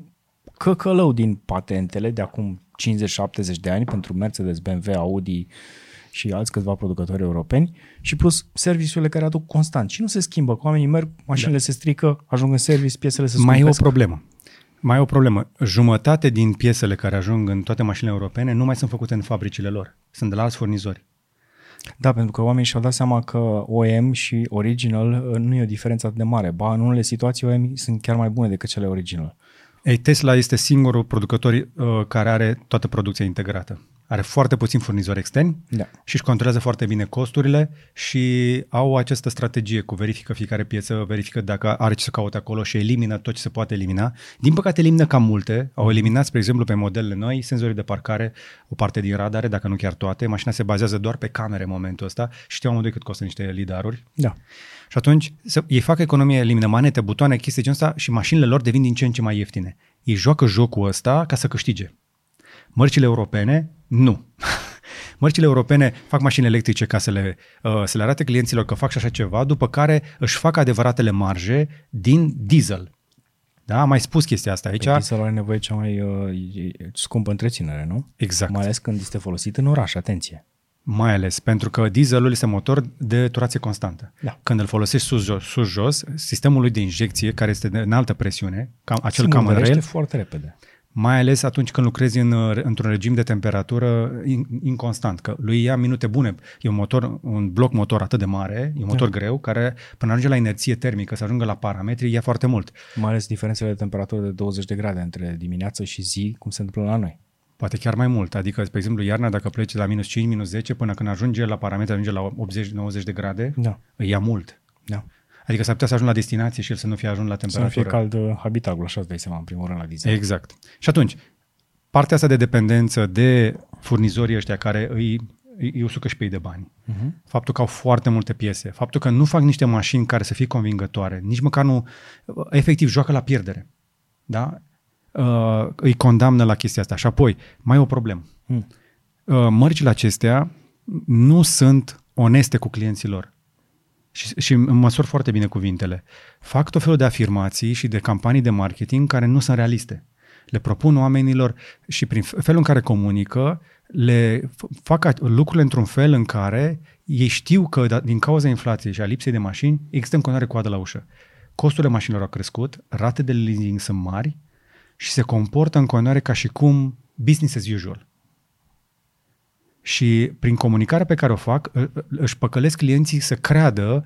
căcălău din patentele de acum 50-70 de ani pentru Mercedes, BMW, Audi și alți câțiva producători europeni și plus serviciurile care aduc constant. Și nu se schimbă, că oamenii merg, mașinile da. se strică, ajung în service, piesele se Mai e o scumpesc. problemă. Mai e o problemă. Jumătate din piesele care ajung în toate mașinile europene nu mai sunt făcute în fabricile lor. Sunt de la alți furnizori. Da, pentru că oamenii și-au dat seama că OEM și original uh, nu e o diferență atât de mare. Ba, în unele situații OEM sunt chiar mai bune decât cele original. Ei, Tesla este singurul producător uh, care are toată producția integrată. Are foarte puțini furnizori externi Da. și își controlează foarte bine costurile și au această strategie cu verifică fiecare piesă, verifică dacă are ce să caute acolo și elimină tot ce se poate elimina. Din păcate elimină cam multe. Au eliminat, spre exemplu, pe modelele noi, senzorii de parcare, o parte din radare, dacă nu chiar toate. Mașina se bazează doar pe camere în momentul ăsta și știu amândoi cât costă niște lidaruri. Da. Și atunci să, ei fac economie, elimină manete, butoane, chestii de genul ăsta și mașinile lor devin din ce în ce mai ieftine. Ei joacă jocul ăsta ca să câștige. Mărcile europene, nu. Mărcile europene fac mașini electrice ca să le, uh, să le arate clienților că fac și așa ceva, după care își fac adevăratele marje din diesel. Da, am mai spus chestia asta aici. Pe diesel are nevoie cea mai uh, e- e scumpă întreținere, nu? Exact. Mai ales când este folosit în oraș, atenție. Mai ales pentru că dieselul este motor de turație constantă. Da. Când îl folosești sus-jos, sus-jos, sistemul lui de injecție, care este de înaltă presiune, cam, acel Se common murdărește rail, foarte repede. Mai ales atunci când lucrezi în, uh, într-un regim de temperatură in- inconstant, că lui ia minute bune. E un motor, un bloc motor atât de mare, e un motor Da. greu, care până ajunge la inerție termică, să ajungă la parametri, ia foarte mult. Mai ales diferențele de temperatură de 20 de grade între dimineață și zi, cum se întâmplă la noi. Poate chiar mai mult. Adică, spre exemplu, iarna, dacă pleci de la minus 5, minus 10, până când ajunge la parametri, ajunge la 80-90 de grade, Da. îi ia mult. Da. Adică s-ar putea să ajung la destinație și el să nu fie ajuns la Să nu temperatură. fie cald uh, habitagul, așa îți dai seama, în primul rând, la diesel. Exact. Și atunci, partea asta de dependență de furnizorii ăștia care îi, îi, îi usucă și pe ei de bani, Uh-huh. faptul că au foarte multe piese, faptul că nu fac niște mașini care să fie convingătoare, nici măcar nu, efectiv, joacă la pierdere. Da? Uh, îi condamnă la chestia asta. Și apoi, mai e o problemă. Hmm. Uh, mărcile acestea nu sunt oneste cu clienții lor. Și, și îmi măsor foarte bine cuvintele. Fac tot felul de afirmații și de campanii de marketing care nu sunt realiste. Le propun oamenilor și prin felul în care comunică, le f- fac a- lucrurile într-un fel în care ei știu că da- din cauza inflației și a lipsei de mașini există în continuare coadă la ușă. Costurile mașinilor au crescut, rate de leasing sunt mari și se comportă în continuare ca și cum business as usual. Și prin comunicarea pe care o fac, ă- ă- își păcălesc clienții să creadă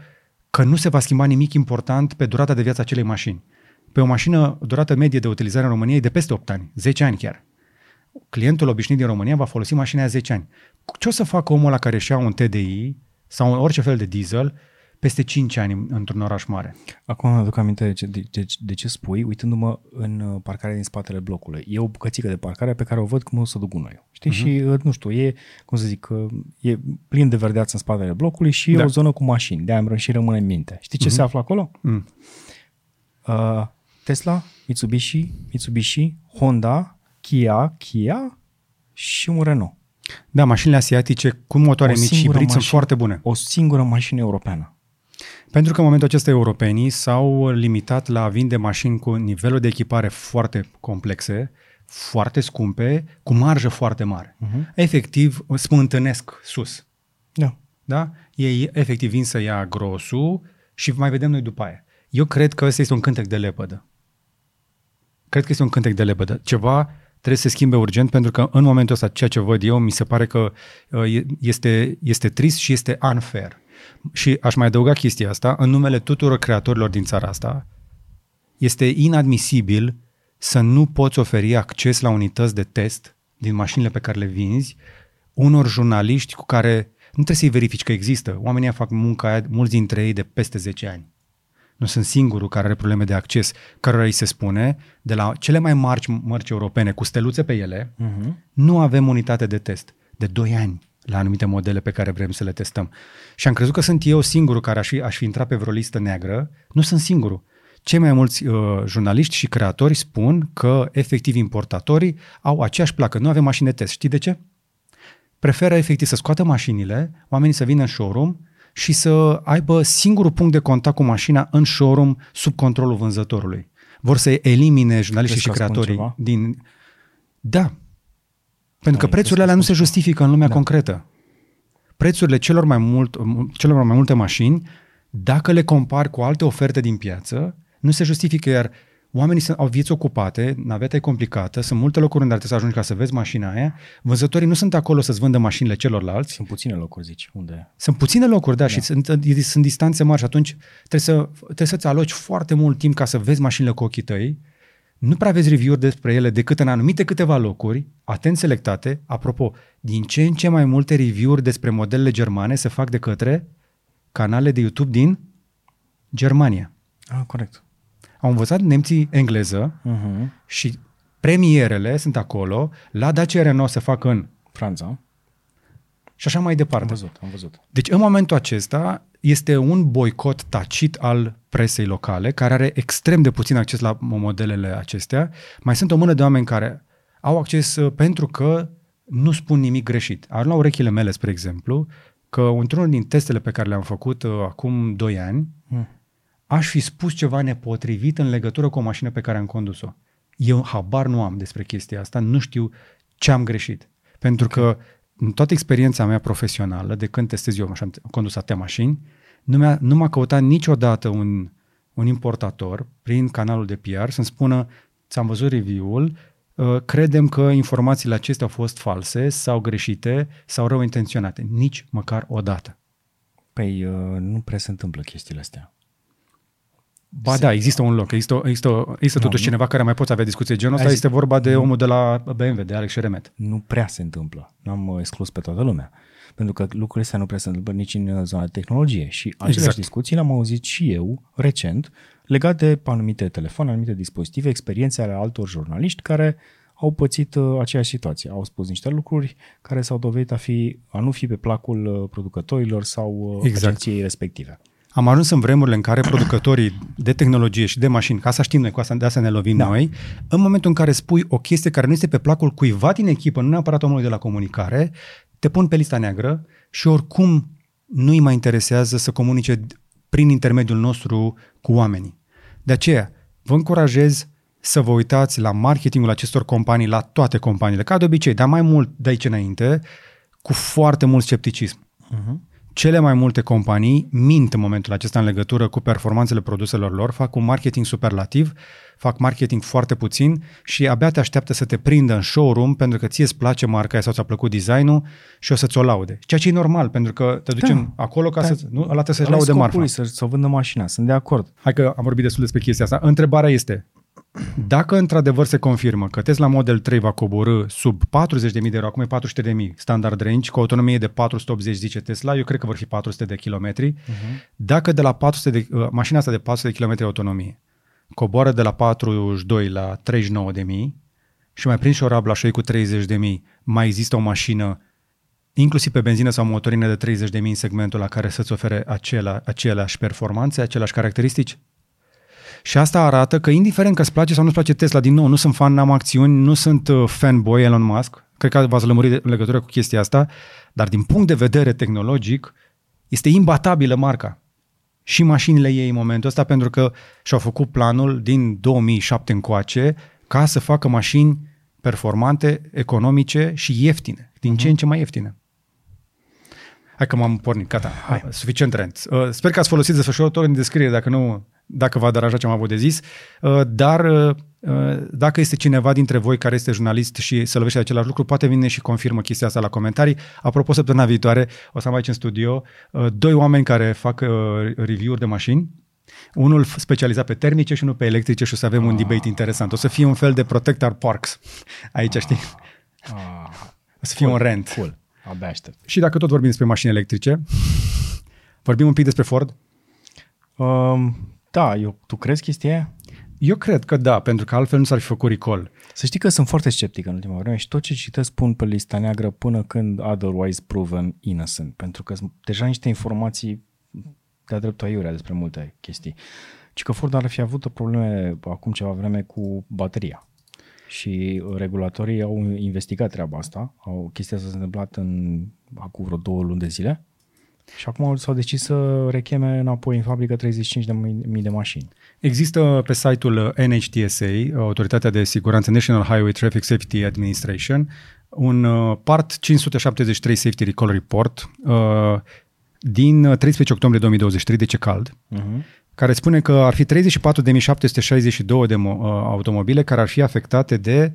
că nu se va schimba nimic important pe durata de viață a acelei mașini. Pe o mașină, durată medie de utilizare în România e de peste 8 ani, 10 ani chiar. Clientul obișnuit din România va folosi mașina aia 10 ani. Ce o să facă omul ăla care își ia un TDI sau orice fel de diesel peste 5 ani într-un oraș mare? Acum îmi aduc aminte de ce, de, de, de ce spui, uitându-mă în uh, parcarea din spatele blocului. E o bucățică de parcare pe care o văd cum o să duc gunoiul. Știi? Uh-huh. Și, uh, nu știu, e, cum să zic, uh, e plin de verdeață în spatele blocului și da. Da. e o zonă cu mașini. De-aia îmi ră- și rămâne în minte. Știi ce uh-huh. se află acolo? Mm. Uh, Tesla, Mitsubishi, Mitsubishi, Honda, Kia, Kia și un Renault. Da, mașinile asiatice cu motoare O mici și singură hibrid sunt mașină. foarte bune. O singură mașină europeană. Pentru că în momentul acesta europenii s-au limitat la a vinde mașini cu niveluri de echipare foarte complexe, foarte scumpe, cu marjă foarte mare. Uh-huh. Efectiv, smântânesc sus. Da. Da? Ei efectiv vin să ia grosul și mai vedem noi după aia. Eu cred că ăsta este un cântec de lepădă. Cred că este un cântec de lepădă. Ceva trebuie să se schimbe urgent pentru că în momentul ăsta ceea ce văd eu mi se pare că uh, e- este, este trist și este unfair. Și aș mai adăuga chestia asta, în numele tuturor creatorilor din țara asta, este inadmisibil să nu poți oferi acces la unități de test din mașinile pe care le vinzi unor jurnaliști cu care nu trebuie să-i verifici că există. Oamenii ăia fac munca aia, mulți dintre ei de peste 10 ani. Nu sunt singurul care are probleme de acces, cărora îi se spune, de la cele mai mari mărci europene cu steluțe pe ele, Uh-huh. nu avem unitate de test de 2 ani la anumite modele pe care vrem să le testăm. Și am crezut că sunt eu singurul care aș fi, aș fi intrat pe vreo listă neagră. Nu sunt singurul. Cei mai mulți uh, jurnaliști și creatori spun că efectiv importatorii au aceeași placă. Nu avem mașini de test. Știi de ce? Preferă efectiv să scoată mașinile, oamenii să vină în showroom și să aibă singurul punct de contact cu mașina în showroom sub controlul vânzătorului. Vor să elimine jurnaliștii Crezi și că spun creatorii ceva? din... Da. Pentru că Ai prețurile crezi alea că nu se spun justifică în lumea Da. concretă. Prețurile celor mai, mult, celor mai multe mașini, dacă le compari cu alte oferte din piață, nu se justifică, iar oamenii sunt, au vieți ocupate, naveta e complicată, sunt multe locuri unde ar trebui să ajungi ca să vezi mașina aia, vânzătorii nu sunt acolo să-ți vândă mașinile celorlalți, Sunt puține locuri, zici, unde... sunt puține locuri, da, da. și sunt, sunt distanțe mari și atunci trebuie, să, trebuie să-ți aloci foarte mult timp ca să vezi mașinile cu ochii tăi, nu prea vezi review-uri despre ele decât în anumite câteva locuri, atent selectate. Apropo, din ce în ce mai multe review-uri despre modelele germane se fac de către canale de YouTube din Germania. Ah, corect. Au învățat nemții engleză Uh-huh. și premierele sunt acolo, la Dacia Renault se fac în Franța. Și așa mai Am departe. văzut, am văzut. Deci în momentul acesta este un boicot tacit al presei locale, care are extrem de puțin acces la modelele acestea. Mai sunt o mână de oameni care au acces uh, pentru că nu spun nimic greșit. Ar la urechile mele, spre exemplu, că într-unul din testele pe care le-am făcut uh, acum 2 ani, Hmm. aș fi spus ceva nepotrivit în legătură cu o mașină pe care am condus-o. Eu habar nu am despre chestia asta, nu știu ce am greșit. Pentru că în toată experiența mea profesională, de când testez eu, așa, am condus atâtea mașini, nu, mi-a, nu m-a căutat niciodată un, un importator prin canalul de PR să-mi spună ți-am văzut review-ul, uh, credem că informațiile acestea au fost false sau greșite sau rău intenționate. Nici măcar o dată. Păi uh, nu prea se întâmplă chestiile astea. Ba da, există un loc, există, există, există Da, totuși nu- cineva care mai poți avea discuție de genul ăsta, Hai este zi- vorba de omul de la BMW, de Alex Șeremet. Nu prea se întâmplă. N-am uh, exclus pe toată lumea. Pentru că lucrurile astea nu prea se întâmplă nici în uh, zona de tehnologie. Și aceleași Exact. discuții le-am auzit și eu recent legat de anumite telefoane, anumite dispozitive, experiențe ale altor jurnaliști care au pățit uh, aceeași situație. Au spus niște lucruri care s-au dovedit a, fi, a nu fi pe placul uh, producătorilor sau uh, Exact. agenției respective. Am ajuns în vremurile în care producătorii de tehnologie și de mașini, ca să știm noi, cu asta, de asta ne lovim da. noi, în momentul în care spui o chestie care nu este pe placul cuiva din echipă, nu neapărat omului de la comunicare, te pun pe lista neagră și oricum nu îi mai interesează să comunice prin intermediul nostru cu oamenii. De aceea, vă încurajez să vă uitați la marketingul acestor companii, la toate companiile, ca de obicei, dar mai mult de aici înainte, cu foarte mult scepticism Uh-huh. Cele mai multe companii mint în momentul acesta în legătură cu performanțele produselor lor, fac un marketing superlativ, fac marketing foarte puțin și abia te așteaptă să te prindă în showroom pentru că ție îți place marca aia sau ți-a plăcut designul și o să-ți o laude. Ceea ce e normal, pentru că te ducem da. acolo ca Da. să... Nu? Ăla trebuie să-și Ăla e laude scopul marfa. lui, Să, să vândă mașina. Sunt de acord. Hai că am vorbit destul despre chestia asta. Întrebarea este, dacă într-adevăr se confirmă că Tesla Model 3 va coborâ sub 40.000 de euro, acum e 400.000 standard range, cu autonomie de 480 zice Tesla, eu cred că vor fi 400 de kilometri. Uh-huh. Dacă de la 400 de, uh, mașina asta de 400 de kilometri autonomie coboară de la 42 la 39 de mii și mai prins și o rablă așa cu 30 de mii, mai există o mașină inclusiv pe benzină sau motorină de 30 de mii în segmentul la care să-ți ofere acela, aceleași performanțe, aceleași caracteristici? Și asta arată că indiferent că îți place sau nu-ți place Tesla, din nou, nu sunt fan, n-am acțiuni, nu sunt uh, fanboy Elon Musk, cred că v-ați lămurit în legătură cu chestia asta, dar din punct de vedere tehnologic, este imbatabilă marca. Și mașinile ei în momentul ăsta, pentru că și-au făcut planul din 2007 încoace ca să facă mașini performante, economice și ieftine, din ce în ce mai ieftine. Hai că m-am pornit, gata, Hai. suficient rent. Uh, Sper că ați folosit desfășurător în descriere, dacă nu, dacă v-a deranja ce am avut de zis, Uh, dar uh, uh, dacă este cineva dintre voi care este jurnalist și se lovește de același lucru, poate vine și confirmă chestia asta la comentarii. Apropo, săptămâna viitoare o să am aici în studio uh, doi oameni care fac uh, review-uri de mașini, unul specializat pe termice și unul pe electrice și o să avem un debate interesant. O să fie un fel de Protector Parks aici, știi? Ah, O să fie un rent. cool. Abia aștept. Și dacă tot vorbim despre mașini electrice, vorbim un pic despre Ford? Um, da, eu, tu crezi chestia aia? Eu cred că da, pentru că altfel nu s-ar fi făcut recall. Să știi că sunt foarte sceptic în ultima vreme și tot ce citesc pun pe lista neagră până când otherwise proven innocent, pentru că sunt deja niște informații de-a dreptul aiurea despre multe chestii. Și că Ford ar fi avut o probleme acum ceva vreme cu bateria. Și regulatorii au investigat treaba asta. Au, chestia asta s-a întâmplat în, acum vreo două luni de zile. Și acum s-au decis să recheme înapoi în fabrică 35.000 de mașini. Există pe site-ul NHTSA, Autoritatea de Siguranță National Highway Traffic Safety Administration, un uh, part 573 Safety Recall Report uh, din 13 octombrie 2023, deci e cald, Uh-huh. care spune că ar fi 34.762 de mo- uh, automobile care ar fi afectate de,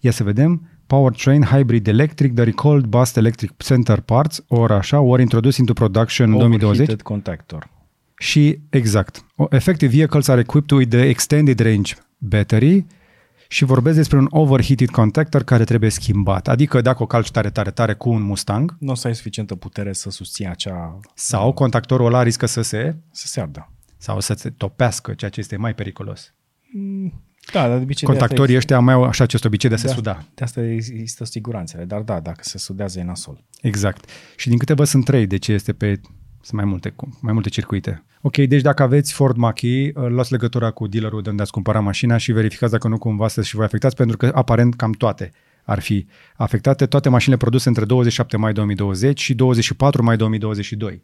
ia să vedem, powertrain hybrid electric, the recalled bus electric center parts, ori așa, ori introduce into production în 2020. Overheated contactor. Și exact. O- Effective vehicles are equipped with the extended range battery și vorbesc despre un overheated contactor care trebuie schimbat. Adică dacă o calci tare, tare, tare cu un Mustang Nu o să ai suficientă putere să susții acea... sau contactorul ăla riscă să se să se ardă. sau să se topească, ceea ce este mai periculos. Da, dar de obicei Contactorii de ăștia mai au așa acest obicei de a se de, suda. de asta există siguranțele, dar da, dacă se sudează e nasol. Exact. Și din câte văd sunt trei, deci este pe sunt mai multe, cu- mai multe circuite. Ok, deci dacă aveți Ford Mach-E, uh, luați legătura cu dealerul de unde ați cumpărat mașina și verificați dacă nu cumva sunteți și voi afectați, pentru că aparent cam toate ar fi afectate, toate mașinile produse între 27 mai 2020 și 24 mai 2022.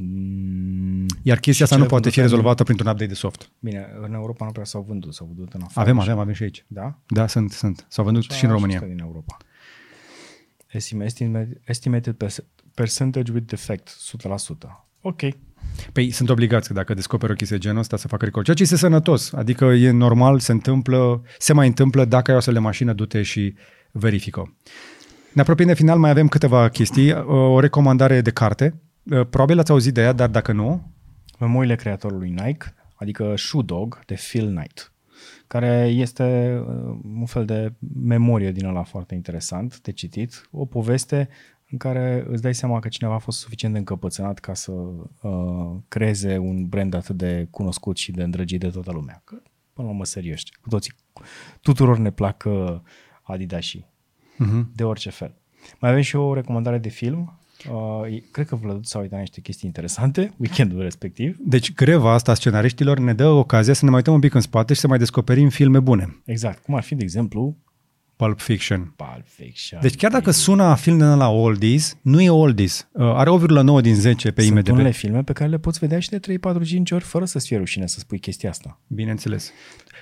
Mm, Iar chestia Și asta nu cele poate fi vândute în- rezolvată printr-un update de soft. Bine, în Europa nu prea s-au vândut, s-au vândut în afară. Avem, așa. avem, avem și aici. Da? Da, sunt, sunt. S-au vândut și în Așa, România. asta din Europa. Estim- estimate- Estimated perc- percentage with defect, 100%. Ok. Păi sunt obligați că dacă descoperi o chestie de genul ăsta să facă recall. Ceea ce este sănătos. Adică e normal, se întâmplă, se mai întâmplă, dacă ai o astfel de mașină, du-te și verifică. Ne apropiem de final, mai avem câteva chestii. O recomandare de carte. Probabil ați auzit de ea, dar dacă nu, Memoriile creatorului Nike, adică Shoe Dog de Phil Knight, care este uh, un fel de memorie din ăla foarte interesant de citit, o poveste în care îți dai seama că cineva a fost suficient de încăpățânat ca să uh, creeze un brand atât de cunoscut și de îndrăgit de toată lumea. Că, până la urmă, serioși, cu toții, tuturor ne plac uh, Adidas uh-huh. de orice fel. Mai avem și o recomandare de film. Uh, cred că Vlăduț s-a uitat la niște chestii interesante, weekendul respectiv. deci greva asta a scenariștilor ne dă ocazia să ne mai uităm un pic în spate și să mai descoperim filme bune. Exact. Cum ar fi, de exemplu, Pulp Fiction. Pulp Fiction. Deci chiar dacă sună a film de la oldies, nu e oldies. Uh, Are 8,9 din 10 pe Sunt IMDb. unele filme pe care le poți vedea și de 3, 4, 5 ori fără să-ți fie rușine să spui chestia asta. Bineînțeles.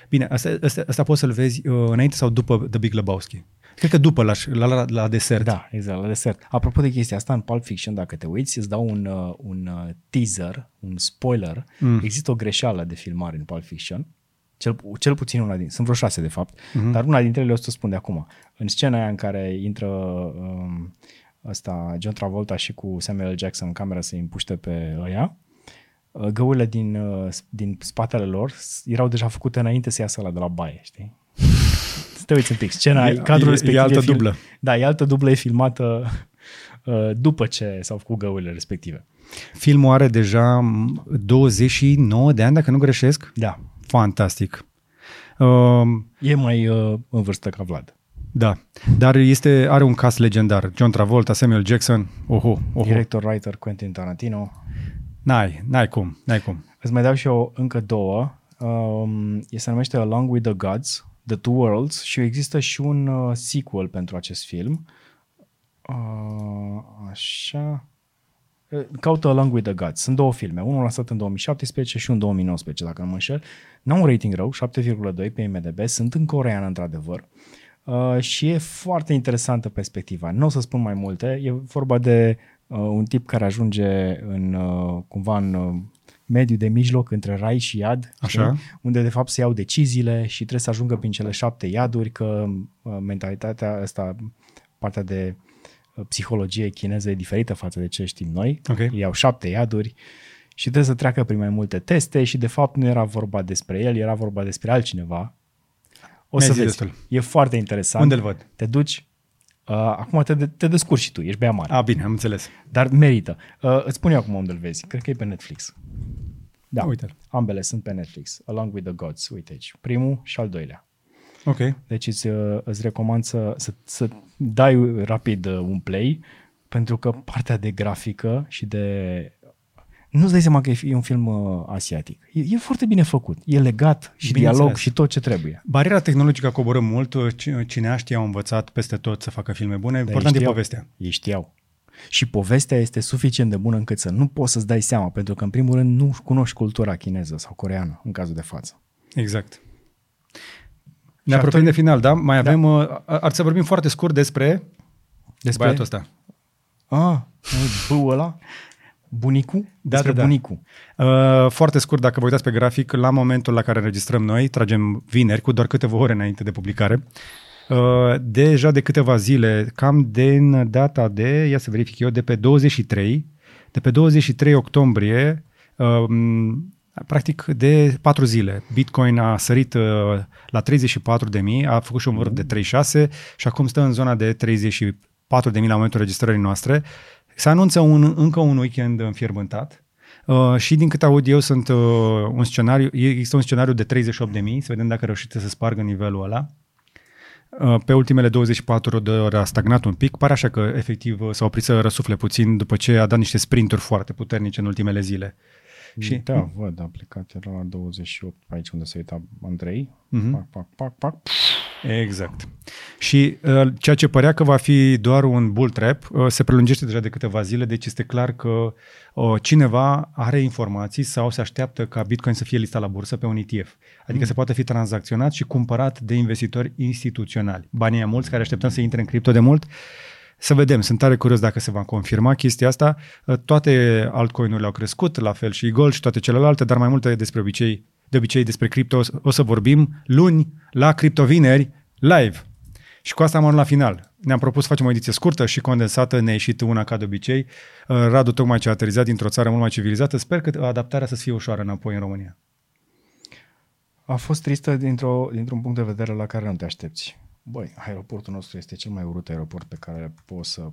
Bine, asta, asta, asta poți să-l vezi uh, înainte sau după The Big Lebowski. Cred că după, la, la, la, la desert. Da, exact, la desert. Apropo de chestia asta, în Pulp Fiction, dacă te uiți, îți dau un, uh, un uh, teaser, un spoiler. Mm. Există o greșeală de filmare în Pulp Fiction. Cel, cel puțin una din... Sunt vreo șase, de fapt. Mm-hmm. Dar una dintre ele o să spun de acum. În scena aia în care intră um, ăsta, John Travolta și cu Samuel L. Jackson în cameră să-i împuște pe ăia, uh, găurile din, uh, din spatele lor s- erau deja făcute înainte să iasă la de la baie, știi? Să te uiți un pic. Scena, E- cadrul e- respectiv e altă film- dublă. Da, e altă dublă, e filmată uh, după ce s-au făcut găurile respective. Filmul are deja m, 29 de ani, dacă nu greșesc. Da. Fantastic. Um, E mai uh, în vârstă ca Vlad. da, dar este, are un cast legendar. John Travolta, Samuel Jackson, oho, oho. Director, writer Quentin Tarantino. N-ai, n-ai cum, n-ai cum. Îți mai dau și eu încă două. Um, e se numește Along with the Gods, The Two Worlds și există și un uh, sequel pentru acest film. Uh, așa. Uh, Caută Along with the Gods. Sunt două filme. Unul lansat în 2017 și un 2019, dacă nu mă înșel. N-au un rating rău, 7,2 pe IMDb. Sunt în coreeană, într-adevăr. Uh, și e foarte interesantă perspectiva. Nu o să spun mai multe. E vorba de uh, un tip care ajunge în, uh, cumva în uh, mediul de mijloc între rai și iad, Așa. știi? unde de fapt se iau deciziile și trebuie să ajungă prin cele șapte iaduri, că uh, mentalitatea asta, partea de uh, psihologie chineză e diferită față de ce știm noi. Ok. Ei au șapte iaduri și trebuie să treacă prin mai multe teste și de fapt nu era vorba despre el, era vorba despre altcineva. O Mi-ai să zis vezi. destul. E foarte interesant. Unde-l văd? Te duci, uh, acum te, de- te descurci și tu, ești bea mare. A, bine, am înțeles. Dar merită. Uh, îți spun eu acum unde îl vezi. Cred că e pe Netflix. Da, Uite-l. ambele sunt pe Netflix. Along with the Gods. Uite aici. Primul și al doilea. Ok. Deci îți, uh, îți recomand să, să, să dai rapid uh, un play pentru că partea de grafică și de... Nu-ți dai seama că e un film uh, asiatic. E, e foarte bine făcut. E legat și Bineînțeles. dialog și tot ce trebuie. Bariera tehnologică coboră mult, ci- cineaștii au învățat peste tot să facă filme bune, Dar important ei e știau. povestea. Ei știau. Și povestea este suficient de bună încât să nu poți să-ți dai seama, pentru că în primul rând nu cunoști cultura chineză sau coreană, în cazul de față. Exact. Ne apropiem de final, da? Mai avem, da. ar să vorbim foarte scurt despre, Despre băiatul ăsta. Ah, băul ăla? Bunicu? Da, despre da, da. bunicu. Uh, foarte scurt, dacă vă uitați pe grafic, la momentul la care înregistrăm noi, tragem vineri, cu doar câteva ore înainte de publicare, uh, deja de câteva zile, cam din data de, ia să verific eu, de pe 23, de pe 23 octombrie, uh, practic de patru zile. Bitcoin a sărit uh, la 34 de mii, a făcut și un vârf de 36 și acum stă în zona de 34 de mii la momentul registrării noastre. Se anunță un, încă un weekend înfierbântat. Uh, și din câte aud eu sunt uh, un scenariu, există un scenariu de 38 de mii, să vedem dacă reușite să spargă nivelul ăla. Uh, pe ultimele 24 de ore a stagnat un pic, pare așa că efectiv uh, s-a oprit să răsufle puțin după ce a dat niște sprinturi foarte puternice în ultimele zile. Și, da, văd, aplicat era la 28, aici unde se uita Andrei. Mhm. Pac, pac, pac, pac. Exact. Și uh, ceea ce părea că va fi doar un bull trap uh, se prelungește deja de câteva zile, deci este clar că uh, cineva are informații sau se așteaptă ca Bitcoin să fie listat la bursă pe un ETF. Adică se poate fi tranzacționat și cumpărat de investitori instituționali. Banii aia mulți care așteptăm să intre în cripto de mult, să vedem, sunt tare curios dacă se va confirma chestia asta. Uh, Toate altcoin-urile au crescut, la fel și Gold și toate celelalte, dar mai multe despre obicei, de obicei despre cripto o să- o să vorbim luni la Cripto Vineri live. Și cu asta am ajuns la final. Ne-am propus să facem o ediție scurtă și condensată, ne-a ieșit una ca de obicei. Uh, Radu tocmai ce a aterizat dintr-o țară mult mai civilizată. Sper că adaptarea să fie ușoară înapoi în România. A fost tristă dintr-o, dintr-un punct de vedere la care nu te aștepți. Băi, aeroportul nostru este cel mai urât aeroport pe care poți să...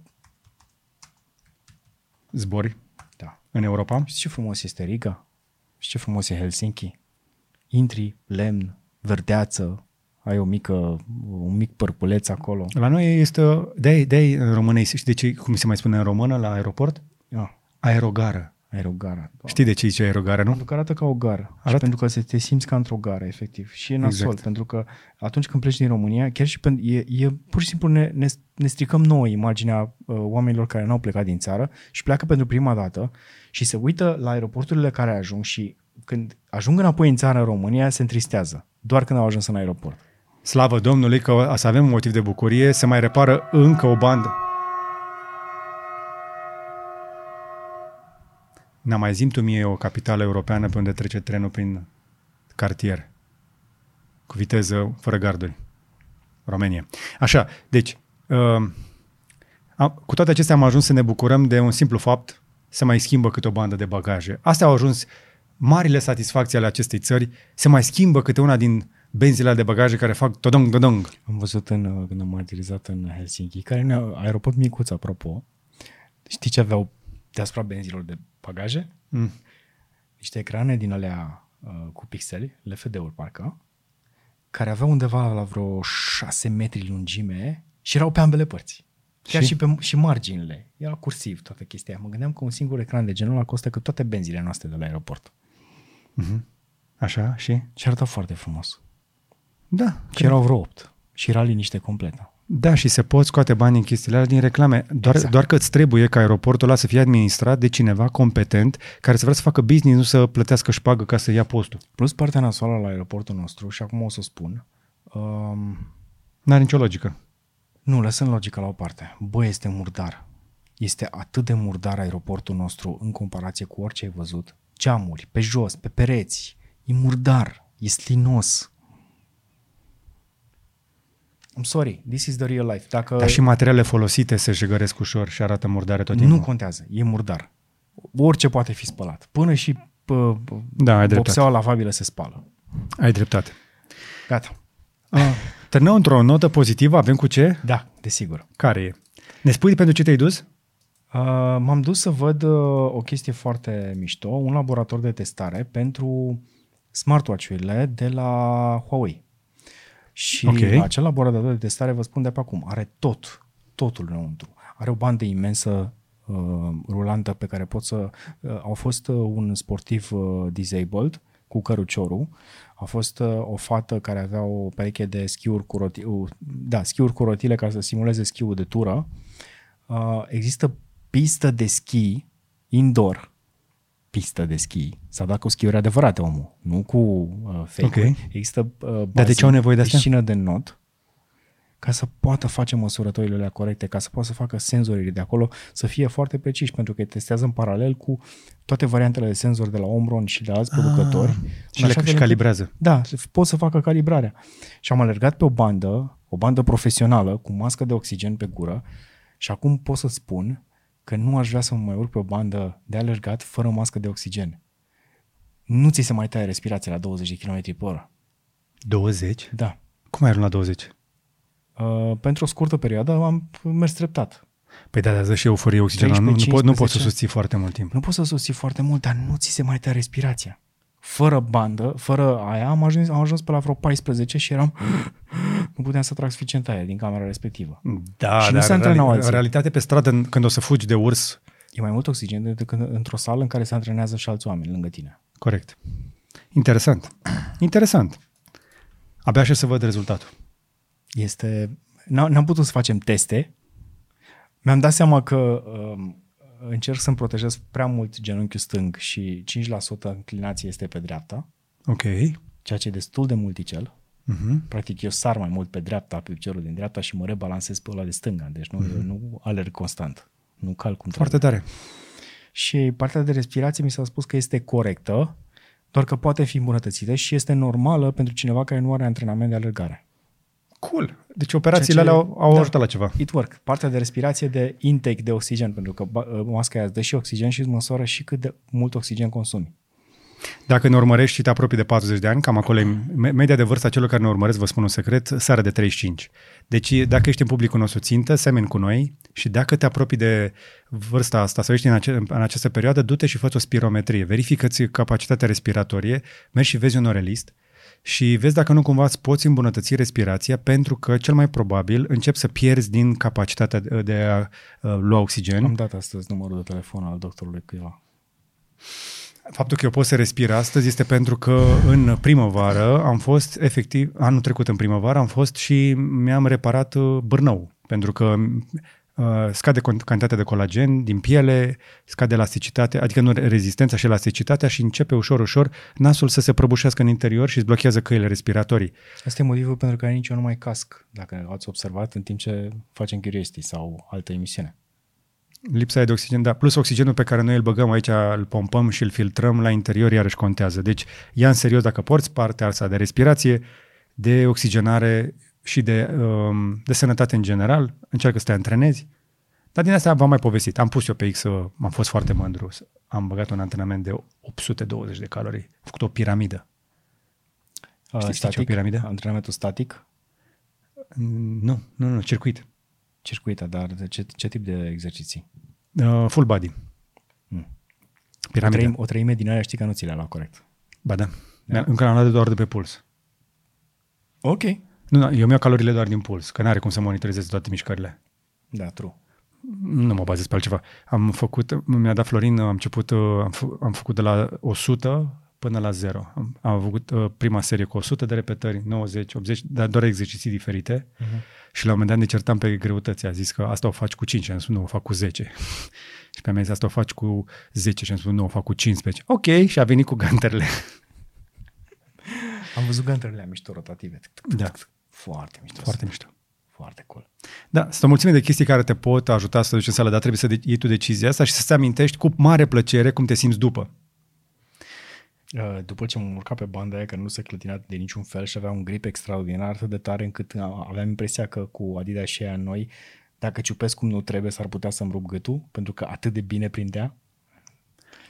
Zbori Da. în Europa. Știi ce frumos este Riga? Și ce frumos e Helsinki? Intri, lemn, verdeață, ai o mică, un mic părpuleț acolo. La noi este, de de în românei, știi de ce, cum se mai spune în română la aeroport? Ia, Aerogară. Aerogara. Știi de ce zice aerogară, nu? Pentru că arată ca o gară. Arată? Și Arată? pentru că se te simți ca într-o gară, efectiv. Și e nasol, Exact. exact. pentru că atunci când pleci din România, chiar și pentru, e, e pur și simplu ne, ne, ne stricăm nouă imaginea uh, oamenilor care n-au plecat din țară și pleacă pentru prima dată și se uită la aeroporturile care ajung și când ajung înapoi în țară în România, se întristează. Doar când au ajuns în aeroport. Slavă Domnului că o să avem un motiv de bucurie, se mai repară încă o bandă. N-am mai zim tu mie o capitală europeană pe unde trece trenul prin cartier. Cu viteză fără garduri. România. Așa, deci, uh, am, cu toate acestea am ajuns să ne bucurăm de un simplu fapt, se mai schimbă câte o bandă de bagaje. Astea au ajuns marile satisfacții ale acestei țări, se mai schimbă câte una din benzile de bagaje care fac todong, todong. Am văzut în, uh, când am martirizat în Helsinki, care e un aeroport micuț, apropo. Știi ce aveau deasupra benzilor de bagaje? Mm. niște ecrane din alea uh, cu pixeli, LFD-uri parcă, care aveau undeva la vreo 6 metri lungime și erau pe ambele părți. Chiar Și? și, și, pe, și marginile. Era cursiv toată chestia. Mă gândeam că un singur ecran de genul ăla costă cât toate benzile noastre de la aeroport. Așa, și? Și arăta foarte frumos. Da. Și erau vreo 8. Și era liniște completă. Da, și se pot scoate bani în chestiile alea din reclame. Doar, exact. Exact. doar că îți trebuie ca aeroportul ăla să fie administrat de cineva competent care să vrea să facă business, nu să plătească șpagă ca să ia postul. Plus partea nasoală la aeroportul nostru, și acum o să o spun, um, N-are nicio logică. Nu, lăsăm logica la o parte. Bă, este murdar. Este atât de murdar aeroportul nostru în comparație cu orice ai văzut. Geamuri, pe jos, pe pereți. E murdar, e slinos. I'm sorry, this is the real life. Dacă Dar și materialele folosite se jegăresc ușor și arată murdare tot timpul. nu contează, e murdar. Orice poate fi spălat. Până și pă, pă, Da, ai dreptate. vopseaua lavabilă se spală. Ai dreptate. Gata. Ah, terminăm într-o notă pozitivă, avem cu ce? Da, desigur. Care e? Ne spui pentru ce te-ai dus? Uh, m-am dus să văd uh, o chestie foarte mișto, un laborator de testare pentru smartwatch-urile de la Huawei. Și Ok. acel laborator de testare, vă spun de pe acum, are tot, totul înăuntru. Are o bandă imensă uh, rulantă pe care pot să... Uh, au fost uh, un sportiv uh, disabled cu căruciorul, a fost uh, o fată care avea o pereche de schiuri cu rotile, uh, da, schiuri cu rotile ca să simuleze schiul de tură. Uh, există pistă de schi indoor, pistă de schi. S-a dat cu schiuri adevărate omul, nu cu uh, fake Ok. Există uh, Dar de bazin, ce au nevoie de astea? piscină de not ca să poată face măsurătorile alea corecte, ca să poată să facă senzorii de acolo să fie foarte preciși, pentru că îi testează în paralel cu toate variantele de senzori de la Omron și de alți producători. Ah, în și așa le fel și încât- calibrează. Da, pot să facă calibrarea. Și am alergat pe o bandă, o bandă profesională, cu mască de oxigen pe gură și acum pot să spun că nu aș vrea să mă mai urc pe o bandă de alergat fără mască de oxigen. nu ți se mai taie respirația la 20 de km pe oră. 20? Da. Cum ai ajuns la 20? Uh, pentru o scurtă perioadă am mers treptat. Păi da, dar și euforie oxigenă. Nu, nu, 13, po- nu poți să 15. susții foarte mult timp. Nu poți să susții foarte mult, dar nu ți se mai taie respirația. Fără bandă, fără aia, am ajuns, am ajuns pe la vreo 14 și eram... nu puteam să trag suficient aia din camera respectivă. Da, Și nu dar se antrenau reali- alții. realitate pe stradă, în- când o să fugi de urs, E mai mult oxigen decât într-o sală în care se antrenează și alți oameni lângă tine. corect. Interesant. Interesant. Abia aștept să văd rezultatul. Este... N-am, n-am putut să facem teste. Mi-am dat seama că um, încerc să-mi protejez prea mult genunchiul stâng și 5% înclinație este pe dreapta, Ok. ceea ce e destul de multicel. Uh-huh. Practic eu sar mai mult pe dreapta, pe piciorul din dreapta și mă rebalansez pe ăla de stânga. Deci nu, mm-hmm. nu alerg constant. Nu calc cum Foarte trebuie. tare. Și partea de respirație mi s-a spus că este corectă, doar că poate fi îmbunătățită și este normală pentru cineva care nu are antrenament de alergare. Cool. Deci operațiile Ceea ce- alea au, au da. ajutat la ceva. It work. Partea de respirație de intake de oxigen, pentru că ba- masca aia îți dă și oxigen și îți măsoară și cât de mult oxigen consumi. Dacă ne urmărești și te apropii de 40 de ani, cam acolo e me- media de vârstă a celor care ne urmăresc, vă spun un secret, sară de 35. Deci dacă ești în publicul nostru țintă, semeni cu noi și dacă te apropii de vârsta asta sau ești în, ace- în această perioadă, du-te și fă o spirometrie. Verifică-ți capacitatea respiratorie, mergi și vezi un orelist și vezi dacă nu cumva îți poți îmbunătăți respirația pentru că cel mai probabil începi să pierzi din capacitatea de de a uh, lua oxigen. Am dat astăzi numărul de telefon al doctorului cuiva. Faptul că eu pot să respir astăzi este pentru că în primăvară am fost, efectiv, anul trecut în primăvară am fost și mi-am reparat uh, bârnău, pentru că uh, scade con- cantitatea de colagen din piele, scade elasticitatea, adică nu rezistența și elasticitatea și începe ușor, ușor nasul să se prăbușească în interior și îți blochează căile respiratorii. Asta e motivul pentru care nici eu nu mai casc, dacă ați observat, în timp ce facem Curiosity sau altă emisiune. Lipsa aia de oxigen, da, plus oxigenul pe care noi îl băgăm aici, îl pompăm și îl filtrăm la interior, iarăși contează. Deci ia în serios dacă porți partea asta de respirație, de oxigenare și de, um, de sănătate în general, încearcă să te antrenezi. Dar din asta v-am mai povestit. Am pus eu pe X, uh, am fost foarte mândru. Am băgat un antrenament de 820 de calorii. Am făcut o piramidă. Uh, Știi- știi ce e o piramidă? Antrenamentul static, Mm, Nu, nu, nu, circuit. Circuita, dar de ce, ce tip de exerciții? Uh, full body. Mm. O, Piramidă. treime, o treime din alea știi că nu ți le-a luat corect. Ba da. da. Încă am luat doar de pe puls. Ok. Nu, nu, eu mi-au caloriile doar din puls, că n-are cum să monitorizez toate mișcările. Da, true. Nu mă bazez pe altceva. Am făcut, mi-a dat Florin, am început, uh, am, fă, am făcut de la 100 până la 0. Am, am avut uh, prima serie cu 100 de repetări, 90, 80, dar doar exerciții diferite. Uh-huh. Și la un moment dat ne certam pe greutăți. A zis că asta o faci cu 5, am spus nu, o fac cu 10. și pe mine a zis asta o faci cu 10 și am spus nu, o fac cu 15. Ok, și a venit cu ganterele. Am văzut ganterele mișto rotative. da, Foarte mișto. foarte mișto. Foarte cool. Da, sunt o mulțime de chestii care te pot ajuta să te duci în sală, dar trebuie să de- iei tu decizia asta și să-ți amintești cu mare plăcere cum te simți după. Uh, După ce m-am urcat pe banda aia, că nu se clătina de niciun fel și avea un grip extraordinar, atât de tare încât a- aveam impresia că cu Adidas și aia noi, dacă ciupesc cum nu trebuie, s-ar putea să-mi rup gâtul, pentru că atât de bine prindea. Da.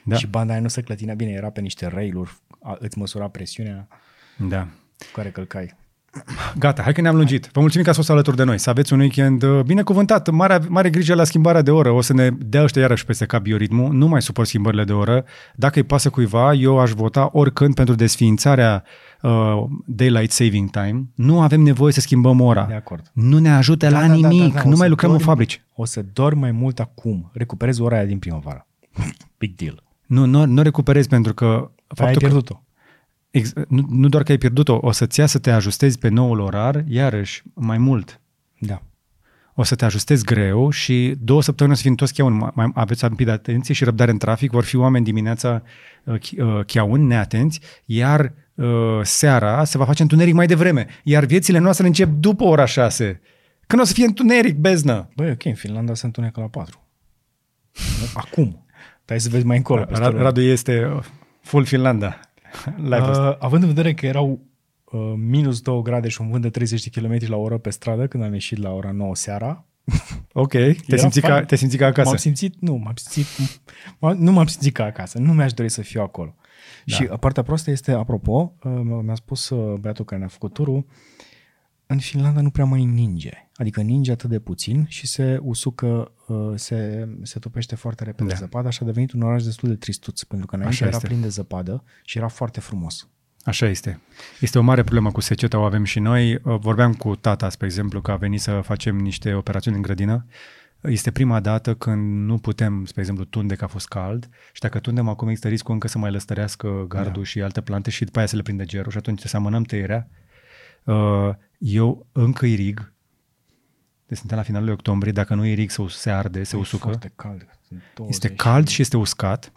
Da. Și banda aia nu se clătina bine, era pe niște railuri, a- îți măsura presiunea Da. cu care călcai. Gata, hai că ne-am lungit. Vă mulțumim că ați fost alături de noi. Să aveți un weekend uh, binecuvântat, mare, mare grijă la schimbarea de oră. O să ne dea ăștia iarăși peste cap bioritmul. Nu mai suport schimbările de oră. Dacă îi pasă cuiva, eu aș vota oricând pentru desființarea uh, Daylight Saving Time. Nu avem nevoie să schimbăm ora. De acord. Nu ne ajută la nimic. o nu să mai lucrăm în dormi- fabrici. O să dorm mai mult acum. Recuperez ora aia din primăvară. Big deal. Nu, nu, nu recuperezi pentru că Faptul ai faptul că, pierdut-o. Ex, nu, nu doar că ai pierdut-o, o să-ți ia să te ajustezi pe noul orar, iarăși, mai mult. Da. o să te ajustezi greu și două săptămâni o să fim toți cheauni. Mai- Mai aveți un pic de atenție și răbdare în trafic, vor fi oameni dimineața uh, chi- uh, cheauni, neatenți, iar uh, seara se va face întuneric mai devreme, iar viețile noastre încep după ora 6. Când o să fie întuneric, beznă. Băi, ok, în Finlanda se întunecă la 4. Acum. Hai să vezi mai încolo. peste Ra- lună. Radu este uh, full Finlanda. Live uh, Uh, având în vedere că erau uh, minus 2 grade și un vânt de 30 de km la oră pe stradă când am ieșit la ora 9 seara, ok, te era simți, ca, fain. te simți ca acasă. m-am simțit, nu, m-am simțit, m- nu m-am simțit ca acasă, nu mi-aș dori să fiu acolo. Da. Și partea proastă este, apropo, uh, mi-a spus uh, băiatul care ne-a făcut turul, în Finlanda nu prea mai ninge. Adică ninge atât de puțin și se usucă, uh, se, se topește foarte repede da. zăpada și a devenit un oraș destul de tristuț, pentru că înainte Așa era este. plin de zăpadă și era foarte frumos. Așa este. Este o mare problemă cu seceta, o avem și noi. Vorbeam cu tata, spre exemplu, că a venit să facem niște operațiuni în grădină este prima dată când nu putem, spre exemplu, tunde că a fost cald și dacă tundem acum există riscul încă să mai lăstărească gardul da. și alte plante și după aia să le prinde gerul și atunci să amânăm tăierea. Uh, eu încă irig, deci suntem la finalul octombrie, dacă nu irig se, se arde, se e usucă. Foarte cald. Este cald și este uscat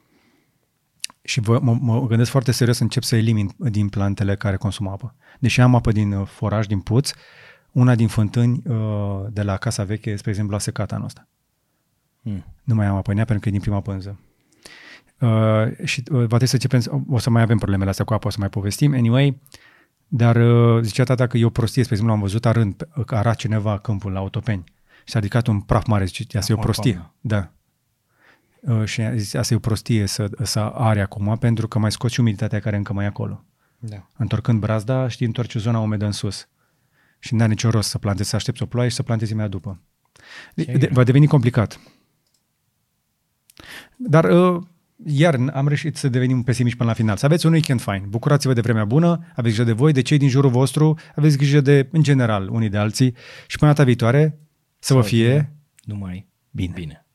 și vă, mă, mă gândesc foarte serios să încep să elimin din plantele care consumă apă. Deși am apă din uh, foraj, din puț, una din fântâni uh, de la Casa Veche, spre exemplu, a secat anul ăsta. Mm. Nu mai am apă în ea pentru că e din prima pânză. Uh, și uh, va trebui să începem, o să mai avem problemele astea cu apă, o să mai povestim. Anyway, dar uh, zicea tata că e o prostie, spre exemplu, am văzut arând, că ara cineva câmpul la Autopeni și s-a ridicat un praf mare, zice, asta e o prostie. Da. Uh, și a zis, asta e o prostie să, să are acum, pentru că mai scoți și umiditatea care încă mai e acolo. Da. Întorcând brazda, știi, întorci zona umedă în sus și nu are nicio rost să plantezi, să aștepți o ploaie și să plantezi imediat după. De, va deveni complicat. Dar uh, iar am reușit să devenim pesimiști până la final. Să aveți un weekend fain. Bucurați-vă de vremea bună, aveți grijă de voi, de cei din jurul vostru, aveți grijă de, în general, unii de alții și până data viitoare să, să vă fie numai bine. bine.